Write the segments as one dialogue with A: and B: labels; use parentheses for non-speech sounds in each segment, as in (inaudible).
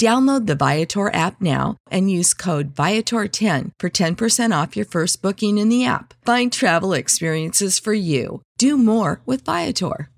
A: Download the Viator app now and use code Viator10 for 10% off your first booking in the app. Find travel experiences for you. Do more with Viator.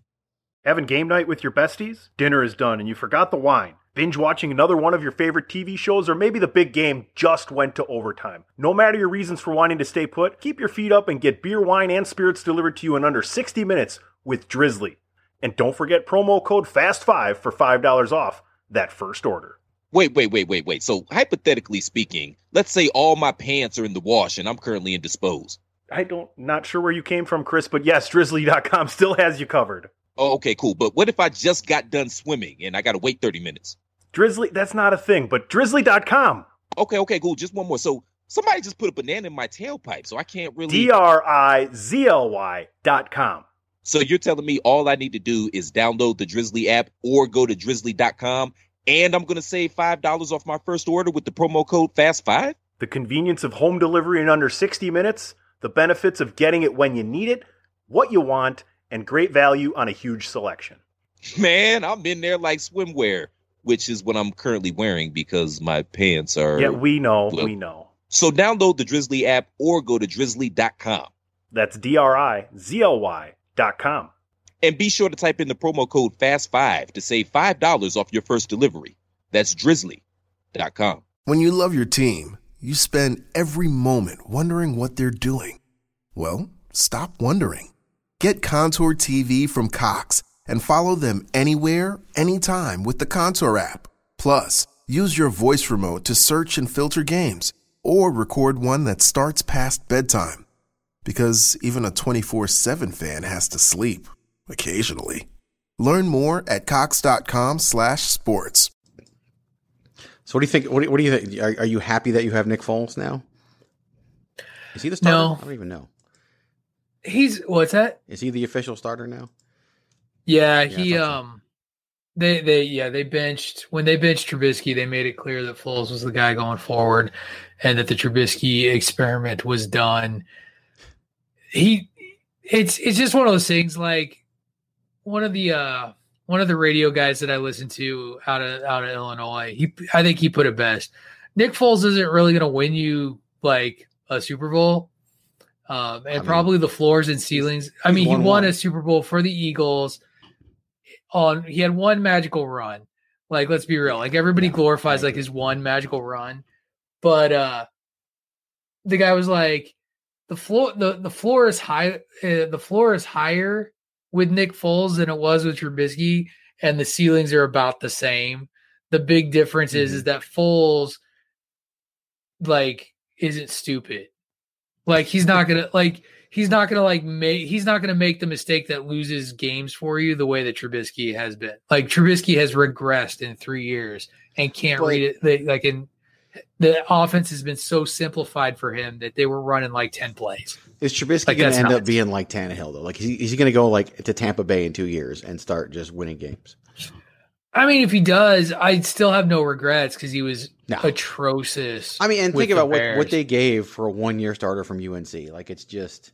B: Having game night with your besties? Dinner is done and you forgot the wine. Binge watching another one of your favorite TV shows, or maybe the big game just went to overtime. No matter your reasons for wanting to stay put, keep your feet up and get beer, wine, and spirits delivered to you in under 60 minutes with Drizzly. And don't forget promo code FAST5 for $5 off that first order.
C: Wait, wait, wait, wait, wait. So hypothetically speaking, let's say all my pants are in the wash and I'm currently indisposed.
B: I don't not sure where you came from, Chris, but yes, drizzly.com (laughs) still has you covered.
C: Oh, okay, cool. But what if I just got done swimming and I gotta wait 30 minutes?
B: Drizzly, that's not a thing, but drizzly.com.
C: Okay, okay, cool. Just one more. So somebody just put a banana in my tailpipe, so I can't really
B: D R I Z L Y dot com.
C: So you're telling me all I need to do is download the Drizzly app or go to drizzly.com and I'm going to save $5 off my first order with the promo code FAST5?
B: The convenience of home delivery in under 60 minutes, the benefits of getting it when you need it, what you want, and great value on a huge selection.
C: Man, I'm in there like swimwear, which is what I'm currently wearing because my pants are.
B: Yeah, we know. Well, we know.
C: So download the Drizzly app or go to drizzly.com.
B: That's D R I Z L Y.com.
C: And be sure to type in the promo code FAST5 to save $5 off your first delivery. That's drizzly.com.
D: When you love your team, you spend every moment wondering what they're doing. Well, stop wondering. Get Contour TV from Cox and follow them anywhere, anytime with the Contour app. Plus, use your voice remote to search and filter games or record one that starts past bedtime. Because even a 24 7 fan has to sleep occasionally. Learn more at cox.com slash sports.
E: So what do you think? What do, what do you think? Are, are, you happy that you have Nick Foles now? Is he the starter? No. I don't even know.
F: He's what's that?
E: Is he the official starter now?
F: Yeah, yeah he um they they yeah, they benched when they benched Trubisky, they made it clear that Foles was the guy going forward and that the Trubisky experiment was done. He it's it's just one of those things like one of the uh one of the radio guys that I listen to out of out of Illinois, he I think he put it best. Nick Foles isn't really going to win you like a Super Bowl, um, and I mean, probably the floors and ceilings. I mean, he won one. a Super Bowl for the Eagles. On he had one magical run. Like, let's be real. Like everybody yeah, glorifies like his one magical run, but uh the guy was like, the floor the the floor is high. Uh, the floor is higher with Nick Foles than it was with Trubisky, and the ceilings are about the same. The big difference mm-hmm. is is that Foles like isn't stupid. Like he's not gonna like he's not gonna like make he's not gonna make the mistake that loses games for you the way that Trubisky has been. Like Trubisky has regressed in three years and can't but, read it like in the offense has been so simplified for him that they were running like 10 plays.
E: Is Trubisky like, going to end nuts. up being like Tannehill though? Like, is he, he going to go like to Tampa Bay in two years and start just winning games?
F: I mean, if he does, I'd still have no regrets because he was no. atrocious.
E: I mean, and think about what, what they gave for a one year starter from UNC. Like, it's just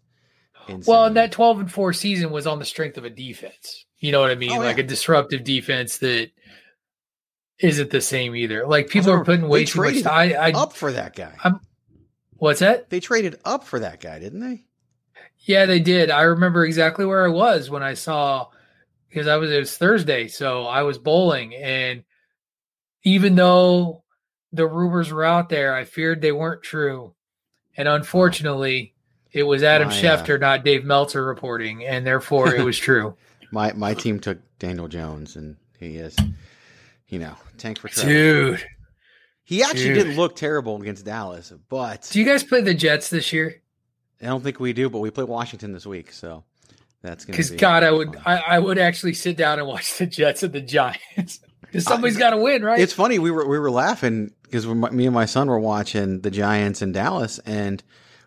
F: insane. Well, and that 12 and 4 season was on the strength of a defense. You know what I mean? Oh, like yeah. a disruptive defense that isn't the same either. Like people are putting way too much. I, I
E: up for that guy.
F: I'm, what's that?
E: They traded up for that guy, didn't they?
F: Yeah, they did. I remember exactly where I was when I saw because I was it was Thursday, so I was bowling, and even though the rumors were out there, I feared they weren't true, and unfortunately, it was Adam my, Schefter, uh, not Dave Meltzer, reporting, and therefore it was (laughs) true.
E: my my team took Daniel Jones, and he is, you know, tank for Trevor.
F: dude.
E: He actually dude. didn't look terrible against Dallas, but
F: do you guys play the Jets this year?
E: I don't think we do, but we play Washington this week, so that's
F: going to be. because God, I would I, I, would actually sit down and watch the Jets and the Giants (laughs) because somebody's got to win, right?
E: It's funny we were we were laughing because me and my son were watching the Giants in Dallas, and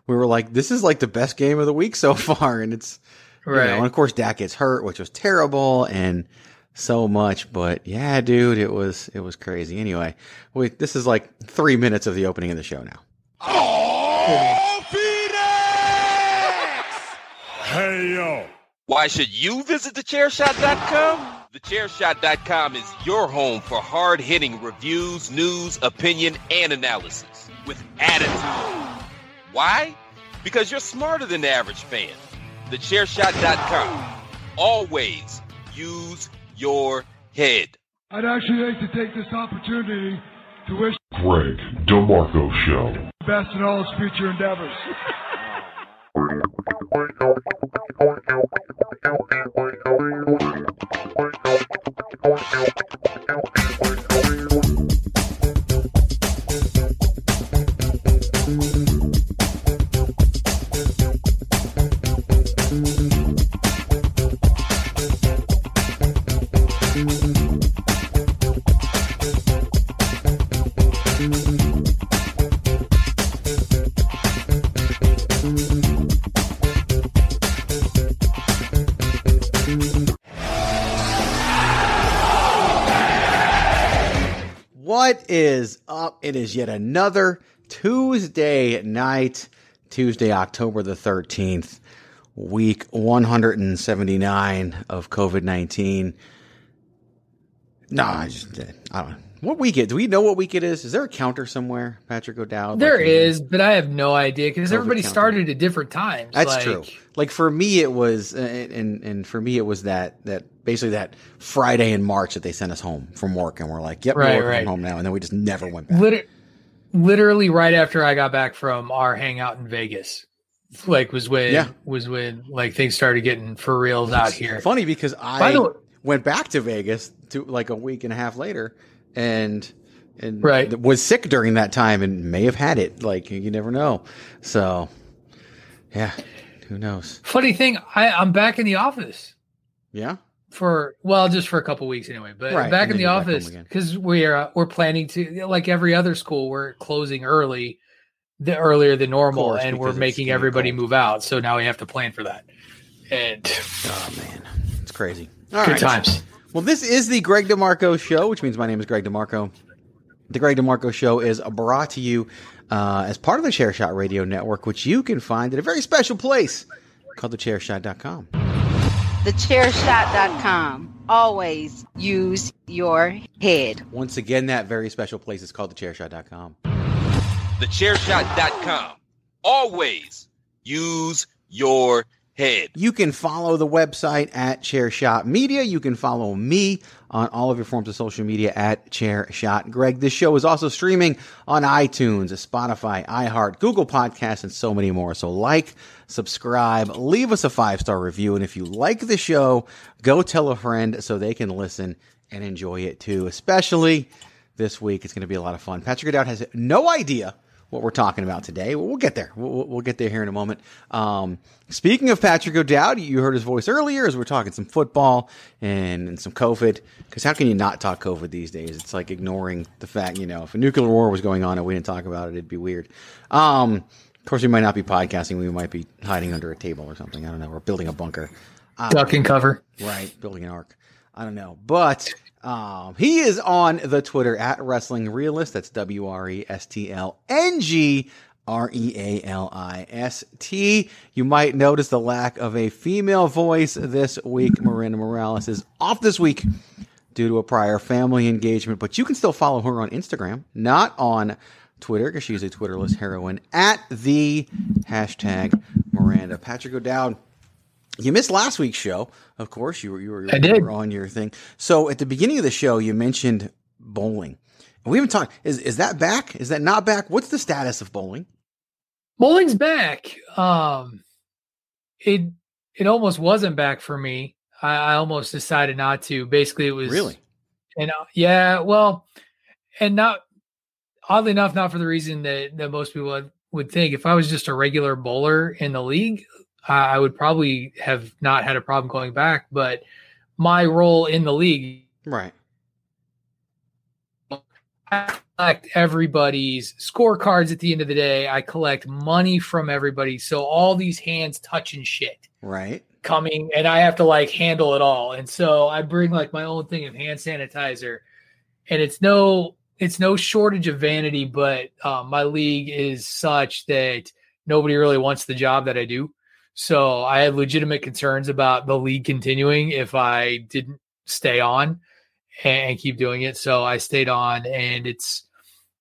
E: we were like, "This is like the best game of the week so (laughs) far," and it's right. You know, and of course, Dak gets hurt, which was terrible, and so much. But yeah, dude, it was it was crazy. Anyway, wait, this is like three minutes of the opening of the show now. Oh, Phoenix!
C: Hey yo! Why should you visit thechairshot.com? Thechairshot.com is your home for hard hitting reviews, news, opinion, and analysis with attitude. Why? Because you're smarter than the average fan. Thechairshot.com. Always use your head.
G: I'd actually like to take this opportunity to wish
H: Greg DeMarco Show
G: the best in all his future endeavors. (laughs)
E: What is up? It is yet another Tuesday night, Tuesday, October the 13th, week 179 of COVID 19. No, I just, I don't know. What week it? Do we know what week it is? Is there a counter somewhere, Patrick O'Dowd?
F: There like, is, but I have no idea because everybody counter. started at different times.
E: That's like, true. Like for me, it was, uh, and and for me, it was that that basically that Friday in March that they sent us home from work, and we're like, "Yep, right, we're right. home now," and then we just never went back.
F: Literally, literally right after I got back from our hangout in Vegas, like was when yeah. was when like things started getting for reals out here.
E: Funny because I went back to Vegas to like a week and a half later and and
F: right.
E: was sick during that time and may have had it. Like you never know. So yeah, who knows?
F: Funny thing, I, I'm back in the office.
E: Yeah.
F: For well, just for a couple weeks anyway, but right. back in the office because we're uh, we're planning to like every other school, we're closing early, the earlier than normal, course, and we're making everybody cold. move out. So now we have to plan for that. And
E: oh man, it's crazy.
F: All good right. times.
E: Well, this is the Greg DeMarco Show, which means my name is Greg DeMarco. The Greg DeMarco Show is brought to you uh, as part of the Chairshot Radio Network, which you can find at a very special place called thechairshot.com.
I: Thechairshot.com. Always use your head.
E: Once again, that very special place is called thechairshot.com.
C: Thechairshot.com. Always use your head.
E: You can follow the website at Chairshot Media. You can follow me on all of your forms of social media at Chairshot Greg. This show is also streaming on iTunes, Spotify, iHeart, Google Podcasts, and so many more. So like, subscribe, leave us a five star review. And if you like the show, go tell a friend so they can listen and enjoy it too. Especially this week, it's going to be a lot of fun. Patrick O'Dowd has no idea what we're talking about today. We'll, get there. We'll, we'll, get there here in a moment. Um, speaking of Patrick O'Dowd, you heard his voice earlier as we're talking some football and, and some COVID. Because how can you not talk COVID these days? It's like ignoring the fact, you know, if a nuclear war was going on and we didn't talk about it, it'd be weird. Um, of course, we might not be podcasting. We might be hiding under a table or something. I don't know. We're building a bunker.
F: Duck and cover.
E: Right. Building an ark. I don't know. But um, he is on the Twitter at Wrestling Realist. That's W R E S T L N G R E A L I S T. You might notice the lack of a female voice this week. Miranda Morales is off this week due to a prior family engagement, but you can still follow her on Instagram, not on Twitter, because she's a Twitterless heroine, at the hashtag Miranda. Patrick O'Dowd you missed last week's show, of course. You were you were,
F: I did.
E: Were on your thing. So at the beginning of the show, you mentioned bowling. We haven't talked. Is is that back? Is that not back? What's the status of bowling?
F: Bowling's back. Um, it it almost wasn't back for me. I, I almost decided not to. Basically, it was
E: really.
F: And uh, yeah, well, and not oddly enough, not for the reason that that most people would, would think. If I was just a regular bowler in the league, I would probably have not had a problem going back. But my role in the league,
E: right?
F: I collect everybody's scorecards at the end of the day. I collect money from everybody. So all these hands touching shit,
E: right?
F: Coming and I have to like handle it all. And so I bring like my own thing of hand sanitizer, and it's no it's no shortage of vanity, but um, my league is such that nobody really wants the job that I do. So I had legitimate concerns about the league continuing if I didn't stay on and keep doing it. So I stayed on, and it's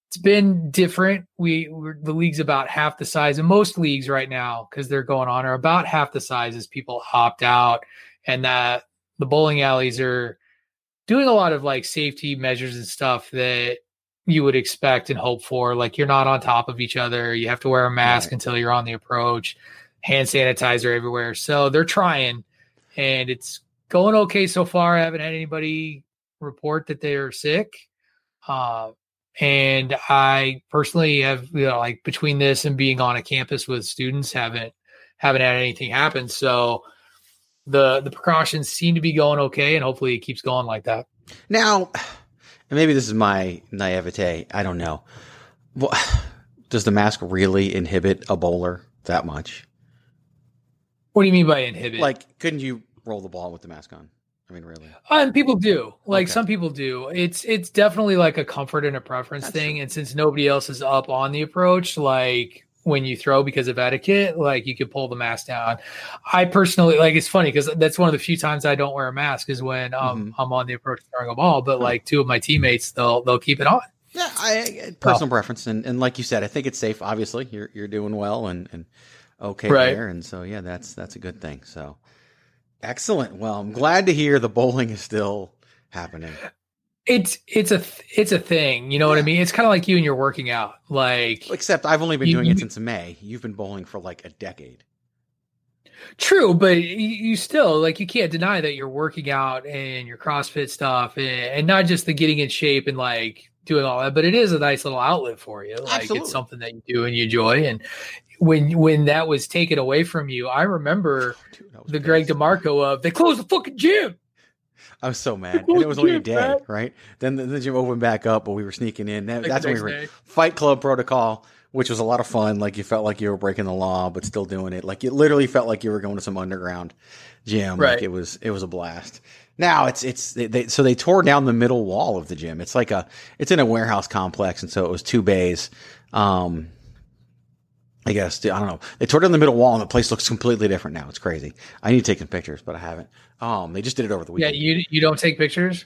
F: it's been different. We the league's about half the size, and most leagues right now because they're going on are about half the size as people opt out, and that the bowling alleys are doing a lot of like safety measures and stuff that you would expect and hope for. Like you're not on top of each other. You have to wear a mask right. until you're on the approach hand sanitizer everywhere. So they're trying, and it's going okay so far. I haven't had anybody report that they're sick. Uh, and I personally have, you know, like between this and being on a campus with students, haven't haven't had anything happen. So the the precautions seem to be going okay, and hopefully it keeps going like that.
E: Now, maybe this is my naivete. I don't know. Well, (sighs) does the mask really inhibit a bowler that much?
F: What do you mean by inhibit?
E: Like, couldn't you roll the ball with the mask on? I mean, really?
F: And people do. Like okay. some people do. It's it's definitely like a comfort and a preference That's thing. True. And since nobody else is up on the approach, like when you throw because of etiquette, like you could pull the mask down. I personally like it's funny because that's one of the few times I don't wear a mask is when um, mm-hmm. I'm on the approach throwing a ball. But like two of my teammates, they'll they'll keep it on.
E: Yeah, I, personal oh. preference, and, and like you said, I think it's safe. Obviously, you're you're doing well, and and okay right. there. And so, yeah, that's that's a good thing. So, excellent. Well, I'm glad to hear the bowling is still happening.
F: It's it's a it's a thing, you know yeah. what I mean. It's kind of like you and you're working out, like
E: except I've only been you, doing it since May. You've been bowling for like a decade.
F: True, but you still like you can't deny that you're working out and your CrossFit stuff, and, and not just the getting in shape and like doing all that, but it is a nice little outlet for you. Like Absolutely. it's something that you do and you enjoy. And when when that was taken away from you, I remember Dude, the pissed. Greg DeMarco of they closed the fucking gym.
E: I was so mad, and it was only a day, man. right? Then the, the, gym opened back up, but we were sneaking in. That, that's when we were day. Fight Club protocol, which was a lot of fun. Like you felt like you were breaking the law, but still doing it. Like it literally felt like you were going to some underground gym. Right. Like it was it was a blast. Now it's it's they, they, so they tore down the middle wall of the gym. It's like a it's in a warehouse complex, and so it was two bays. Um, I guess I don't know. They tore down the middle wall, and the place looks completely different now. It's crazy. I need to take some pictures, but I haven't. Um, they just did it over the weekend.
F: Yeah, you you don't take pictures.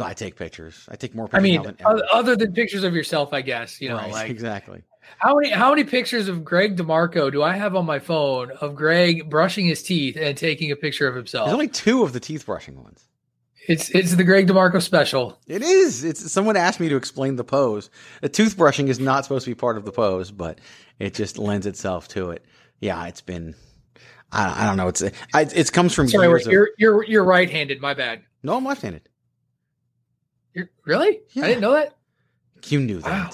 E: I take pictures. I take more.
F: Pictures I mean, than other than pictures of yourself, I guess you know, right, (laughs) like
E: exactly.
F: How many how many pictures of Greg DeMarco do I have on my phone of Greg brushing his teeth and taking a picture of himself?
E: There's only two of the teeth brushing ones.
F: It's it's the Greg DeMarco special.
E: It is. It's someone asked me to explain the pose. The toothbrushing is not supposed to be part of the pose, but it just lends itself to it. Yeah, it's been. I, I don't know. It's I, it comes from.
F: Sorry, you're you're you're right-handed. My bad.
E: No, I'm left-handed.
F: You're, really? Yeah. I didn't know that.
E: You knew that. Wow.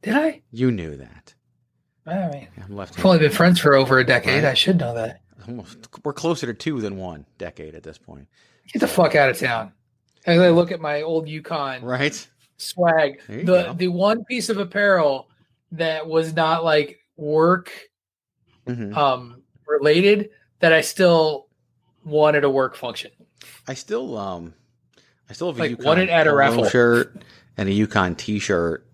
F: Did I?
E: You knew that.
F: I mean, I'm left. We've only been friends for over a decade. Right. I should know that.
E: Almost, we're closer to two than one decade at this point.
F: Get the fuck out of town. As I look at my old UConn
E: right
F: swag, the go. the one piece of apparel that was not like work mm-hmm. um related that I still wanted a work function.
E: I still um I still have a
F: like it at a raffle
E: shirt and a UConn T-shirt,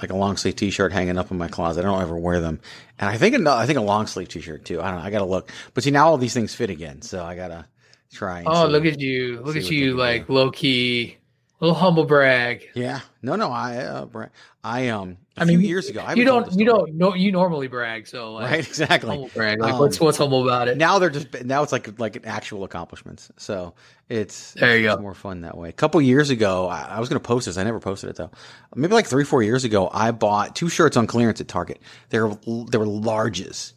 E: like a long sleeve T-shirt hanging up in my closet. I don't ever wear them, and I think I think a long sleeve T-shirt too. I don't know. I gotta look, but see now all these things fit again, so I gotta try.
F: oh, look at you! Look at you, like low key little humble brag.
E: Yeah. No, no. I, uh, I, um, a I mean, years ago, I
F: you don't, you don't know, you normally brag. So, like,
E: right. Exactly.
F: Humble brag. Like, um, what's, what's humble about it?
E: Now they're just, now it's like, like actual accomplishments. So it's,
F: there you
E: it's
F: go.
E: more fun that way. A couple years ago, I, I was going to post this. I never posted it though. Maybe like three, four years ago, I bought two shirts on clearance at Target. They were, they were larges.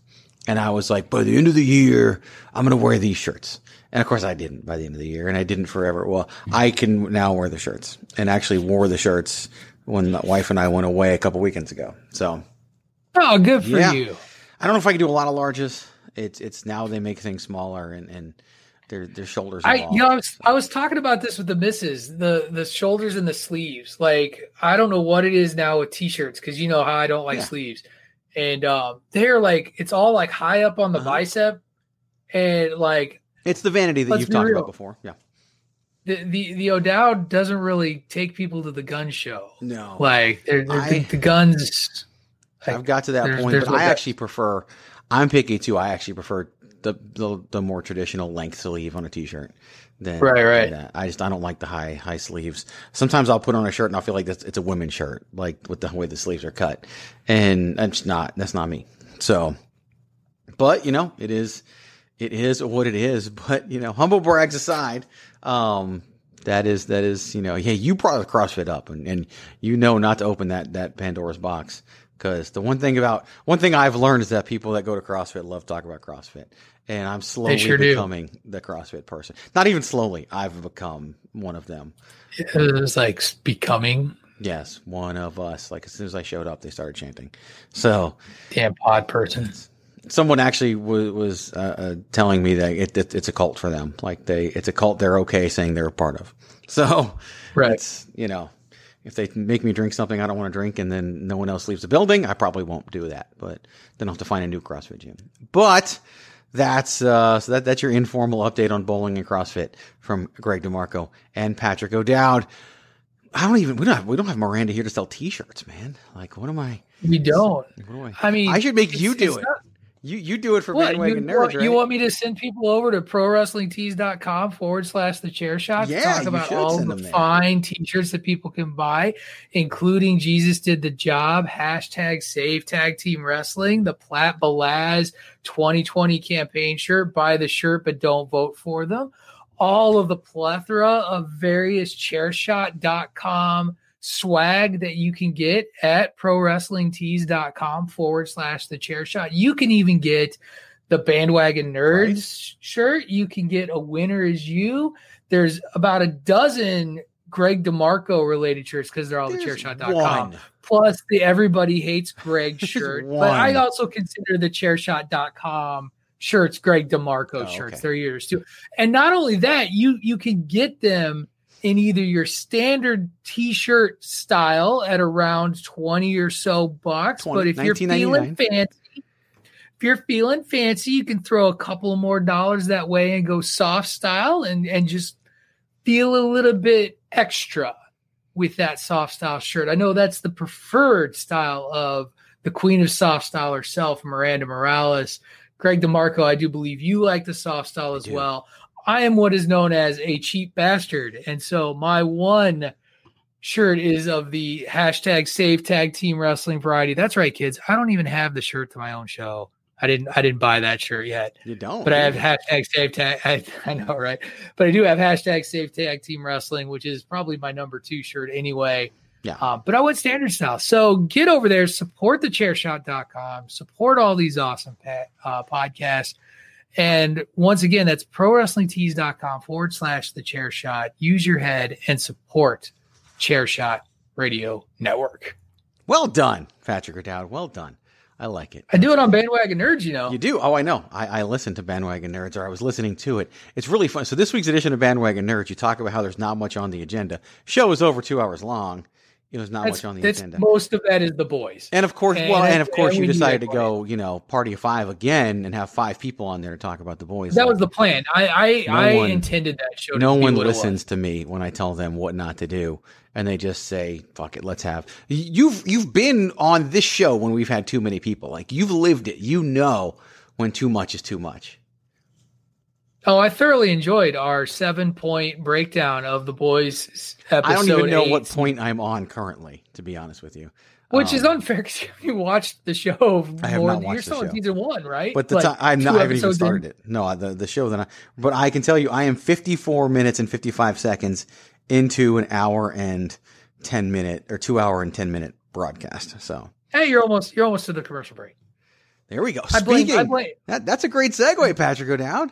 E: And I was like, by the end of the year, I'm going to wear these shirts. And of course I didn't by the end of the year and I didn't forever. Well, I can now wear the shirts and actually wore the shirts when my wife and I went away a couple weekends ago. So.
F: Oh, good for yeah. you.
E: I don't know if I can do a lot of larges. It's, it's now they make things smaller and, and their, their shoulders.
F: I, you know, I was, I was talking about this with the misses, the, the shoulders and the sleeves. Like, I don't know what it is now with t-shirts. Cause you know how I don't like yeah. sleeves and, um, they're like, it's all like high up on the uh-huh. bicep and like
E: it's the vanity that Let's you've talked real. about before. Yeah.
F: The, the the O'Dowd doesn't really take people to the gun show.
E: No,
F: like they're, they're I, the, the, guns.
E: Like, I've got to that there's, point, there's but I actually prefer. I'm picky too. I actually prefer the, the the more traditional length sleeve on a t-shirt than
F: right, right.
E: That. I just I don't like the high high sleeves. Sometimes I'll put on a shirt and I'll feel like it's a women's shirt, like with the way the sleeves are cut, and that's not that's not me. So, but you know, it is it is what it is. (laughs) But you know, humble brags aside, um, that is that is you know, hey, you brought the CrossFit up, and, and you know not to open that that Pandora's box because the one thing about one thing I've learned is that people that go to CrossFit love to talk about CrossFit, and I'm slowly sure becoming do. the CrossFit person. Not even slowly, I've become one of them.
F: It's like becoming.
E: Yes, one of us. Like as soon as I showed up, they started chanting. So,
F: damn pod person
E: someone actually was, was uh, uh, telling me that it, it, it's a cult for them. Like they, it's a cult they're okay saying they're a part of. (laughs) So,
F: right.
E: It's, you know, if they make me drink something I don't want to drink and then no one else leaves the building, I probably won't do that. But then I'll have to find a new CrossFit gym. But that's uh, so that that's your informal update on bowling and CrossFit from Greg DeMarco and Patrick O'Dowd. I don't even we don't have we don't have Miranda here to sell T-shirts, man. Like, what am I?
F: We don't. I, I, mean,
E: I should make you do it. Not, you you do it for what, bandwagon
F: you,
E: nerds, right?
F: You want me to send people over to prowrestlingtees.com forward slash the chair shot
E: yeah,
F: to talk about all the fine t-shirts that people can buy, including Jesus did the job, hashtag save tag team wrestling, the Platt Balaz 2020 campaign shirt, buy the shirt, but don't vote for them. All of the plethora of various chairshot.com swag that you can get at prowrestlingtees.com forward slash the chair shot. You can even get the bandwagon nerds shirt. You can get a winner is you. There's about a dozen Greg DeMarco related shirts because they're all the chairshot.com. Plus the everybody hates Greg (laughs) shirt. but I also consider the chairshot.com shirts Greg DeMarco oh, shirts. Okay. They're yours too. And not only that, you you can get them in either your standard t-shirt style at around 20 or so bucks 20, but if you're feeling fancy if you're feeling fancy you can throw a couple more dollars that way and go soft style and and just feel a little bit extra with that soft style shirt. I know that's the preferred style of the queen of soft style herself miranda morales. Greg demarco i do believe you like the soft style as well I am what is known as a cheap bastard. And so my one shirt is of the hashtag save tag team wrestling variety. That's right, kids. I don't even have the shirt to my own show. I didn't I didn't buy that shirt yet.
E: You don't.
F: But I have hashtag save tag I, I know, right? But I do have hashtag save tag team wrestling, which is probably my number two shirt anyway.
E: Yeah.
F: Um, but I went standard style. So get over there, support the chairshot.com, support all these awesome uh, podcasts. And once again, that's prowrestlingtees.com forward slash the chair shot. Use your head and support Chair Shot Radio Network.
E: Well done, Patrick O'Dowd. Well done. I like it.
F: I do it on Bandwagon Nerds, you know.
E: You do? Oh, I know. I, I listen to Bandwagon Nerds, or I was listening to it. It's really fun. So this week's edition of Bandwagon Nerds, you talk about how there's not much on the agenda. Show is over two hours long you know, there's not that's, much on the agenda.
F: Most of that is the boys,
E: and of course, and, well, and of course, and you decided to go, you know, party of five again and have five people on there to talk about the boys.
F: That was the plan. I I, no I one, intended that show.
E: no one listens to me when I tell them what not to do, and they just say, "Fuck it, let's have." You've you've been on this show when we've had too many people. Like you've lived it. You know when too much is too much.
F: Oh, I thoroughly enjoyed our seven point breakdown of the boys episode. I
E: don't even know
F: eight.
E: what point I'm on currently, to be honest with you.
F: Which um, is unfair because you watched the show. I have more, not watched You're still on season one, right?
E: But the like, I'm not. I haven't even started in. it. No, the the show that I. But I can tell you, I am 54 minutes and 55 seconds into an hour and 10 minute or two hour and 10 minute broadcast. So
F: hey, you're almost you're almost to the commercial break.
E: There we go. I blame, I blame. That, that's a great segue, Patrick O'Dowd.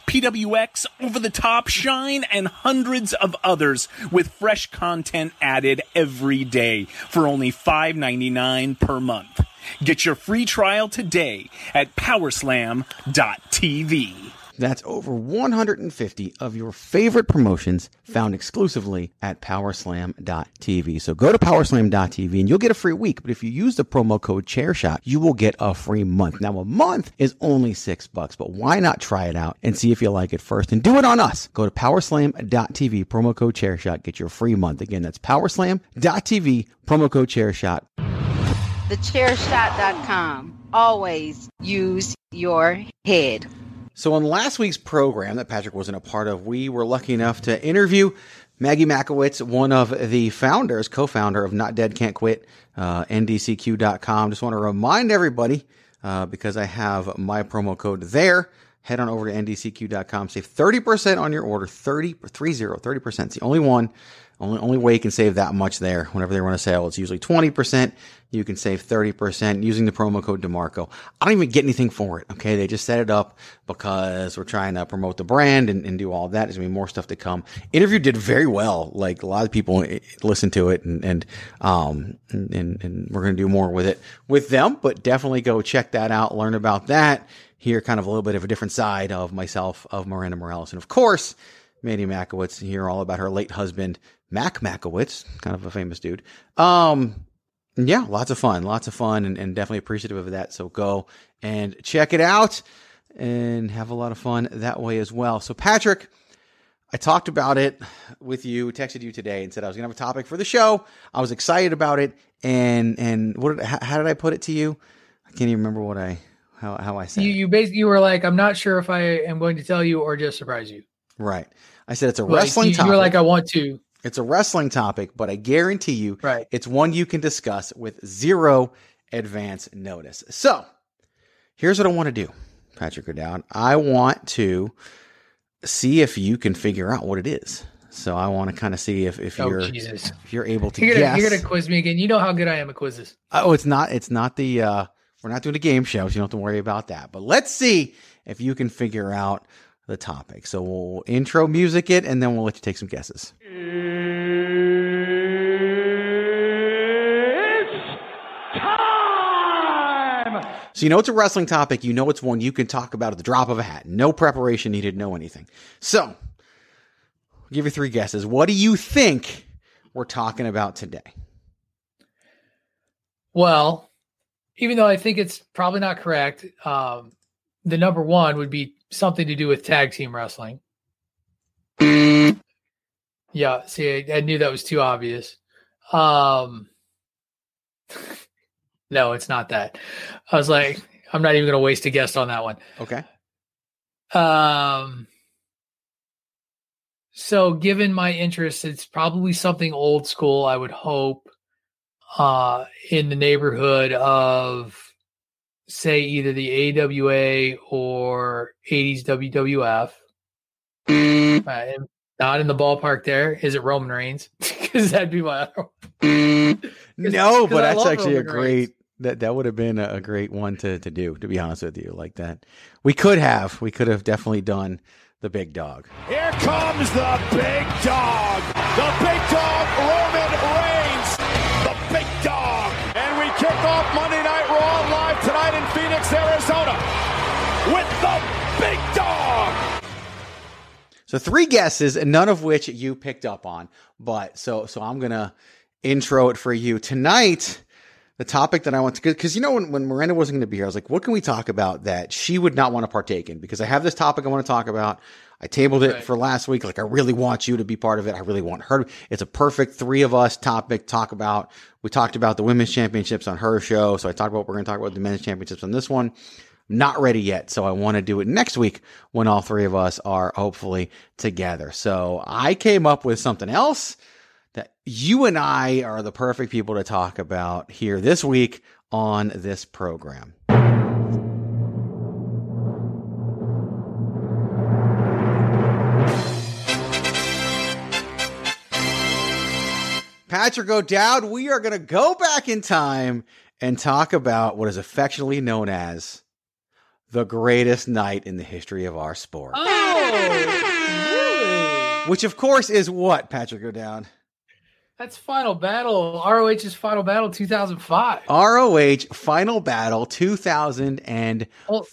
J: PWX, Over the Top, Shine, and hundreds of others with fresh content added every day for only $5.99 per month. Get your free trial today at powerslam.tv.
E: That's over 150 of your favorite promotions found exclusively at powerslam.tv. So go to powerslam.tv and you'll get a free week. But if you use the promo code ChairShot, you will get a free month. Now, a month is only six bucks, but why not try it out and see if you like it first and do it on us? Go to powerslam.tv, promo code ChairShot, get your free month. Again, that's powerslam.tv, promo code ChairShot.
I: TheChairShot.com. Always use your head.
E: So, on last week's program that Patrick wasn't a part of, we were lucky enough to interview Maggie Makowicz, one of the founders, co founder of Not Dead Can't Quit, uh, NDCQ.com. Just want to remind everybody, uh, because I have my promo code there. Head on over to ndcq.com, save 30% on your order, 30, 30, 30%. It's the only one only, only way you can save that much there whenever they run a sale, it's usually 20%. You can save 30% using the promo code DeMarco. I don't even get anything for it. Okay. They just set it up because we're trying to promote the brand and, and do all that. There's going to be more stuff to come. Interview did very well. Like a lot of people listened to it and, and, um, and, and we're going to do more with it with them, but definitely go check that out, learn about that, hear kind of a little bit of a different side of myself, of Miranda Morales. And of course, Mandy Makowicz hear all about her late husband, Mac Makowicz, kind of a famous dude. Um, yeah, lots of fun, lots of fun, and, and definitely appreciative of that. So go and check it out and have a lot of fun that way as well. So, Patrick, I talked about it with you, texted you today, and said I was going to have a topic for the show. I was excited about it, and and what did, how did I put it to you? I can't even remember what I how how I said.
F: You you basically you were like, I'm not sure if I am going to tell you or just surprise you.
E: Right. I said it's a like, wrestling
F: you,
E: topic.
F: You were like, I want to.
E: It's a wrestling topic, but I guarantee you,
F: right.
E: it's one you can discuss with zero advance notice. So, here's what I want to do, Patrick O'Dowd. I want to see if you can figure out what it is. So I want to kind of see if, if
F: oh,
E: you're
F: Jesus.
E: if you're able to
F: you're gonna,
E: guess.
F: You're gonna quiz me again. You know how good I am at quizzes.
E: Oh, it's not it's not the uh we're not doing a game show, so you don't have to worry about that. But let's see if you can figure out the topic. So we'll intro music it and then we'll let you take some guesses. So you know it's a wrestling topic. You know it's one you can talk about at the drop of a hat. No preparation needed, no anything. So, I'll give you three guesses. What do you think we're talking about today?
F: Well, even though I think it's probably not correct, um, the number one would be something to do with tag team wrestling. Yeah, see, I, I, knew that was too obvious. Um, (laughs) no, it's not that. I was like, I'm not even going to waste a guess on that one.
E: Okay.
F: Um. So, given my interest, it's probably something old school. I would hope, uh, in the neighborhood of say either the AWA or 80s WWF. Uh, not in the ballpark there. Is it Roman Reigns? (laughs) Because that'd be my other
E: one. Mm, (laughs) no, but that's actually Roman a great Reigns. that that would have been a, a great one to to do, to be honest with you. Like that. We could have. We could have definitely done the big dog.
K: Here comes the big dog. The big dog,
E: So three guesses, and none of which you picked up on. But so so I'm gonna intro it for you tonight. The topic that I want to, because you know when, when Miranda wasn't going to be here, I was like, what can we talk about that she would not want to partake in? Because I have this topic I want to talk about. I tabled it right. for last week. Like, I really want you to be part of it. I really want her. It's a perfect three of us topic talk about. We talked about the women's championships on her show. So I talked about, we're going to talk about the men's championships on this one. Not ready yet. So I want to do it next week when all three of us are hopefully together. So I came up with something else that you and I are the perfect people to talk about here this week on this program. Patrick O'Dowd, we are going to go back in time and talk about what is affectionately known as the greatest night in the history of our sport.
F: Oh,
E: really? Which, of course, is what, Patrick O'Dowd?
F: That's Final Battle. ROH's Final Battle 2005.
E: ROH Final Battle 2005. Well,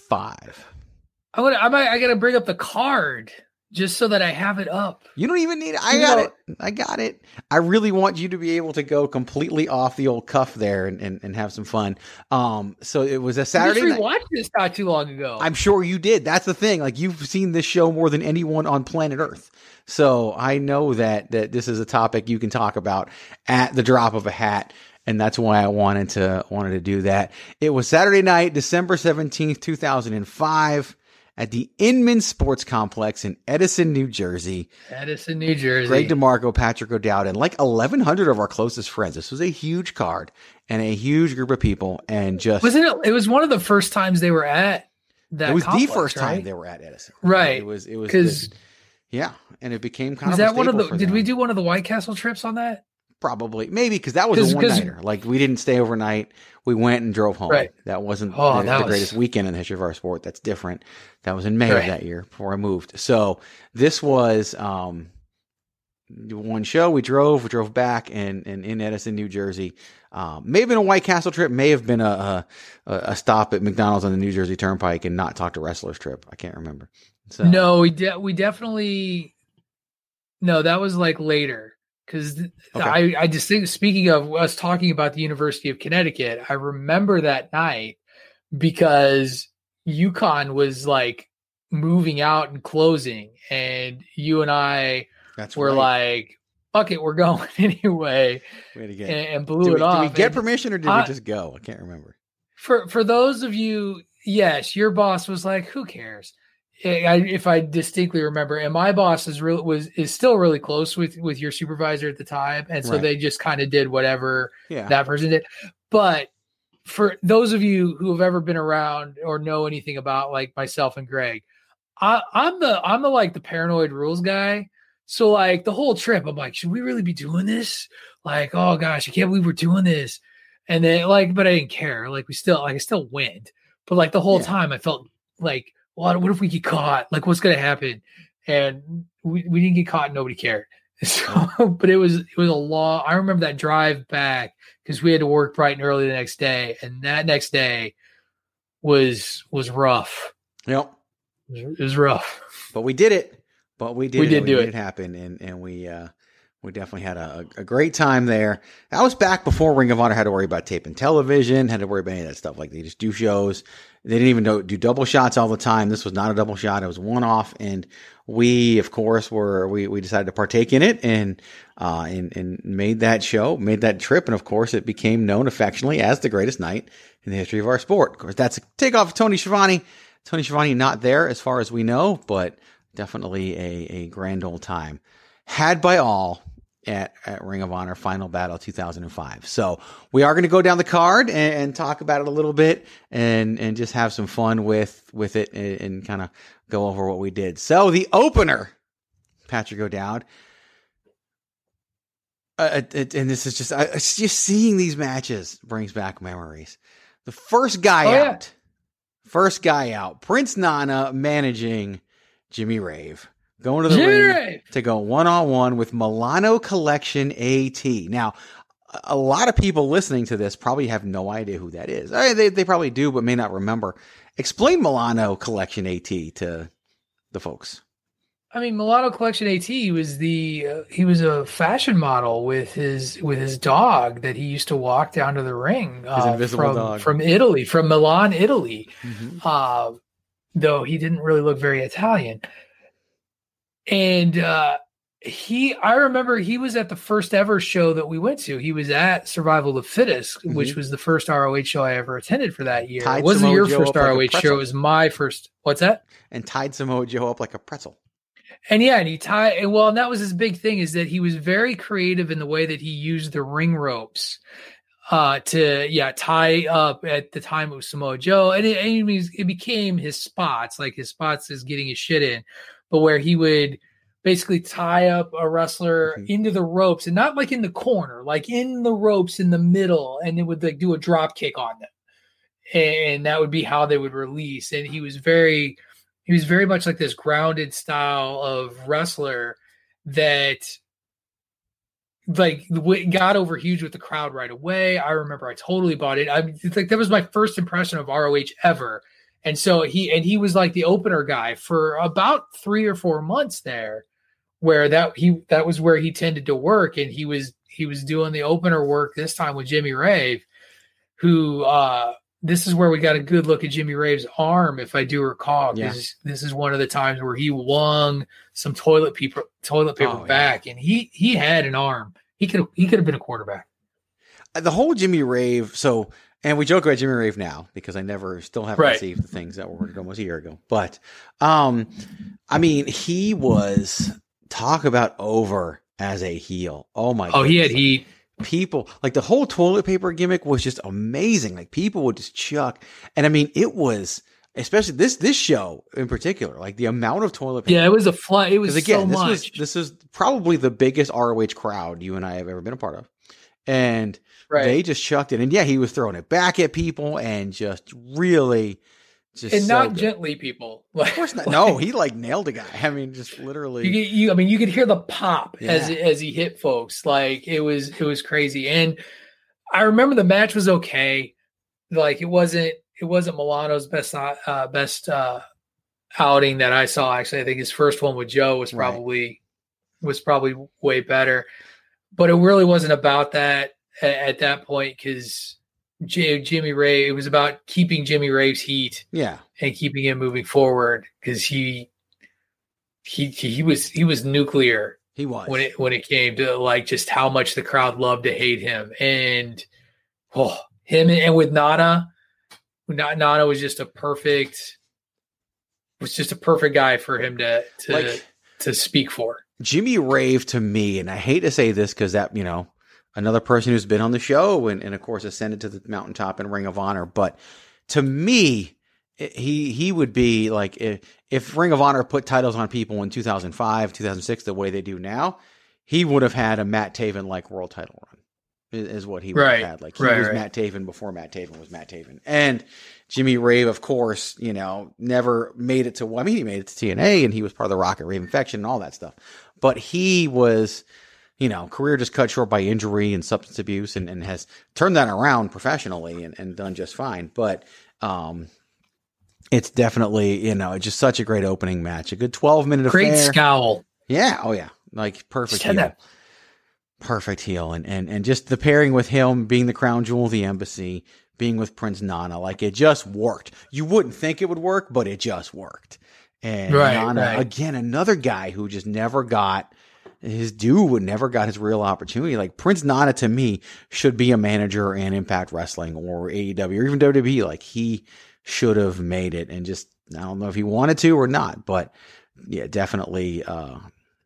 F: I'm gonna, I might, I gotta bring up the card just so that I have it up.
E: You don't even need it. I you got know, it. I got it. I really want you to be able to go completely off the old cuff there and, and, and have some fun. Um, so it was a Saturday.
F: I watched this not too long ago.
E: I'm sure you did. That's the thing. Like you've seen this show more than anyone on planet Earth. So I know that that this is a topic you can talk about at the drop of a hat. And that's why I wanted to wanted to do that. It was Saturday night, December 17th, 2005 at the Inman Sports Complex in Edison, New Jersey.
F: Edison, New Jersey.
E: Greg DeMarco, Patrick O'Dowd, and like 1,100 of our closest friends. This was a huge card and a huge group of people. And just
F: wasn't it? It was one of the first times they were at that.
E: It was
F: complex,
E: the first
F: right?
E: time they were at Edison.
F: Right.
E: It was. It was
F: because
E: yeah, and it became kind
F: was
E: of
F: that one of the? Did we do one of the White Castle trips on that?
E: Probably, maybe because that was a one nighter. Like we didn't stay overnight. We went and drove home.
F: Right.
E: That wasn't
F: Oh,
E: the,
F: that
E: the
F: was-
E: greatest weekend in the history of our sport. That's different. That was in May
F: Right.
E: of that year before I moved. So this was um one show. We drove, we drove back, and and in Edison, New Jersey. Um, may have been a White Castle trip. May have been a a, a stop at McDonald's on the New Jersey Turnpike and not talk to wrestlers trip. I can't remember. So
F: No, we de- we definitely no. That was like later because I I just think speaking of us talking about the University of Connecticut, I remember that night because UConn was like moving out and closing, and you and I
E: That's
F: were
E: right.
F: like, "Fuck it, we're (laughs) going anyway,"
E: Way to get.
F: and, and blew
E: did
F: it
E: we,
F: off.
E: Did we get
F: And
E: permission or did we just go? I can't remember.
F: for for those of you, yes, your boss was like, "Who cares?" I, if I distinctly remember, and my boss is really was is still really close with with your supervisor at the time, and so
E: Right.
F: they just kind of did whatever
E: Yeah.
F: that person did. But for those of you who have ever been around or know anything about like myself and Greg, I, I'm the I'm the like the paranoid rules guy. So like the whole trip, I'm like, should we really be doing this? Like, oh gosh, I can't believe we're doing this. And then like, but I didn't care. Like we still like I still went. But like the whole
E: Yeah.
F: time I felt like, what what if we get caught? Like what's gonna happen? And we, we didn't get caught, nobody cared. (laughs) So but it was it was a long I remember that drive back because we had to work bright and early the next day. And that next day was was rough.
E: Yep.
F: It was rough.
E: But we did it. But we did
F: We
E: it.
F: did
E: we
F: do
E: made
F: it.
E: happen, and and we uh, we definitely had a, a great time there. That was back before Ring of Honor had to worry about tape and television, had to worry about any of that stuff. Like they just do shows. They didn't even do, do double shots all the time. This was not a double shot; it was one off. And we, of course, were we we decided to partake in it and uh and and made that show, made that trip, and of course, it became known affectionately as the greatest night in the history of our sport. Of course, that's a takeoff of Tony Schiavone. Tony Schiavone not there as far as we know, but definitely a, a grand old time had by all at, at Ring of Honor Final Battle 2005. So we are going to go down the card and, and talk about it a little bit and, and just have some fun with, with it and, and kind of go over what we did. So the opener, Patrick O'Dowd, uh, it, and this is just, I, just seeing these matches brings back memories. The first guy
F: Oh, yeah.
E: out, first guy out, Prince Nana managing Jimmy Rave. Going to the ring to go one on one with Milano Collection AT. Now, a- lot of people listening to this probably have no idea who that is. Uh, They, they probably do, but may not remember. Explain Milano Collection AT to the folks.
F: I mean, Milano Collection AT was the uh, he was a fashion model with his with his dog that he used to walk down to the ring uh, from
E: dog.
F: from Italy, from Milan, Italy.
E: Mm-hmm.
F: Uh, though he didn't really look very Italian. And uh, he, I remember he was at the first ever show that we went to. He was at Survival of the Fittest, which
E: Mhm.
F: was the first ROH show I ever attended for that year.
E: Tied
F: it wasn't
E: Samoa
F: your
E: Joe
F: first
E: up like
F: ROH show; it was my first. What's that?
E: And tied Samoa Joe up like a pretzel.
F: And yeah, and he tied. Well, and that was his big thing is that he was very creative in the way that he used the ring ropes uh to yeah tie up at the time it was Samoa Joe and it, and it became his spots like his spots is getting his shit in but where he would basically tie up a wrestler mm-hmm. into the ropes and not like in the corner like in the ropes in the middle and it would like do a drop kick on them and that would be how they would release and he was very he was very much like this grounded style of wrestler that like got over huge with the crowd right away. I remember I totally bought it. I it's like that was my first impression of ROH ever. And so he and he was like the opener guy for about 3 or 4 months there where that he that was where he tended to work and he was he was doing the opener work this time with Jimmy Rave who uh this is where we got a good look at Jimmy Rave's arm, if I do recall.
E: Yeah.
F: This, this is one of the times where he wung some toilet paper toilet paper
E: Oh, yeah.
F: back, and he he had an arm. He could he could have been a quarterback.
E: Uh, the whole Jimmy Rave. So And we joke about Jimmy Rave now because I never still haven't
F: Right.
E: received the things that were ordered almost a year ago. But um I mean he was talk about over as a heel. Oh my god.
F: Oh, he had
E: goodness.
F: heat.
E: People like the whole toilet paper gimmick was just amazing. Like people would just chuck. And I mean it was especially this this show in particular, like the amount of toilet paper.
F: Yeah, it was a fly. It was
E: again,
F: so
E: this
F: much.
E: was this is probably the biggest ROH crowd you and I have ever been a part of, and
F: Right.
E: they just chucked it. And yeah, he was throwing it back at people and just really, just
F: and
E: so
F: not
E: good.
F: gently, people.
E: Like, (laughs) Of course not. No, he like nailed a guy. I mean, just literally.
F: You, you, I mean, you could hear the pop as
E: Yeah.
F: as he hit folks. Like it was, it was crazy. And I remember the match was okay. Like it wasn't, it wasn't Milano's best, uh, best uh, outing that I saw. Actually, I think his first one with Joe was
E: Right.
F: probably was probably way better. But it really wasn't about that at, at that point because Jimmy Ray. It was about keeping Jimmy Rave's heat
E: yeah,
F: and keeping him moving forward because he he he was he was nuclear
E: he was.
F: when it when it came to like just how much the crowd loved to hate him and oh him and, with Nana Nana was just a perfect was just a perfect guy for him to to
E: Like-
F: to speak for
E: Jimmy Rave to me, and I hate to say this because that, you know, another person who's been on the show and, and of course ascended to the mountaintop in Ring of Honor, but to me, he he would be like if, if Ring of Honor put titles on people in 2005, 2006 the way they do now, he would have had a Matt Taven like world title run. Is, what he would
F: Right,
E: have had. Like he
F: right,
E: was
F: right.
E: Matt Taven before Matt Taven was Matt Taven, and Jimmy Rave, of course, you know, never made it to. I mean, he made it to TNA, and he was part of the Rock 'n Rave infection and all that stuff. But he was, you know, career just cut short by injury and substance abuse, and, and has turned that around professionally and, and done just fine. But um, it's definitely, you know, just such a great opening match. A good twelve minute
F: great
E: affair.
F: scowl
E: Yeah. Oh yeah. Like perfect heel.
F: that-
E: Perfect heel. And, and, and just the pairing with him being the crown jewel of the embassy, being with Prince Nana, like it just worked. You wouldn't think it would work, but it just worked. And
F: Right,
E: Nana,
F: right.
E: again, another guy who just never got his due, would never got his real opportunity. Like Prince Nana to me should be a manager in Impact Wrestling or AEW or even WWE. Like he should have made it and just, I don't know if he wanted to or not, but yeah, definitely, uh,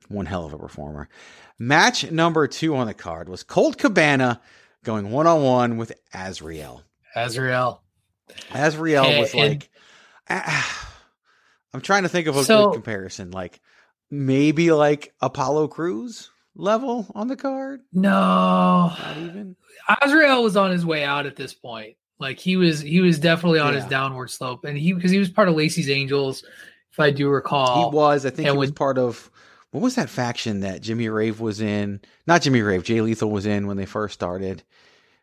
E: one hell of a performer. Match number two on the card was Colt Cabana going one on one with. Azrael
F: Azrael And-
E: was
F: and-
E: like, ah, (sighs) I'm trying to think of a
F: So-
E: good comparison. Like maybe like Apollo Crews level on the card.
F: no
E: Not even.
F: Azrael was on his way out at this point. Like he was, he was definitely on his downward slope, and he because he was part of Lacey's Angels, if I do recall.
E: He was. I think
F: and
E: he was
F: when-
E: part of. What was that faction that Jimmy Rave was in? Not Jimmy Rave. Jay Lethal was in when they first started. It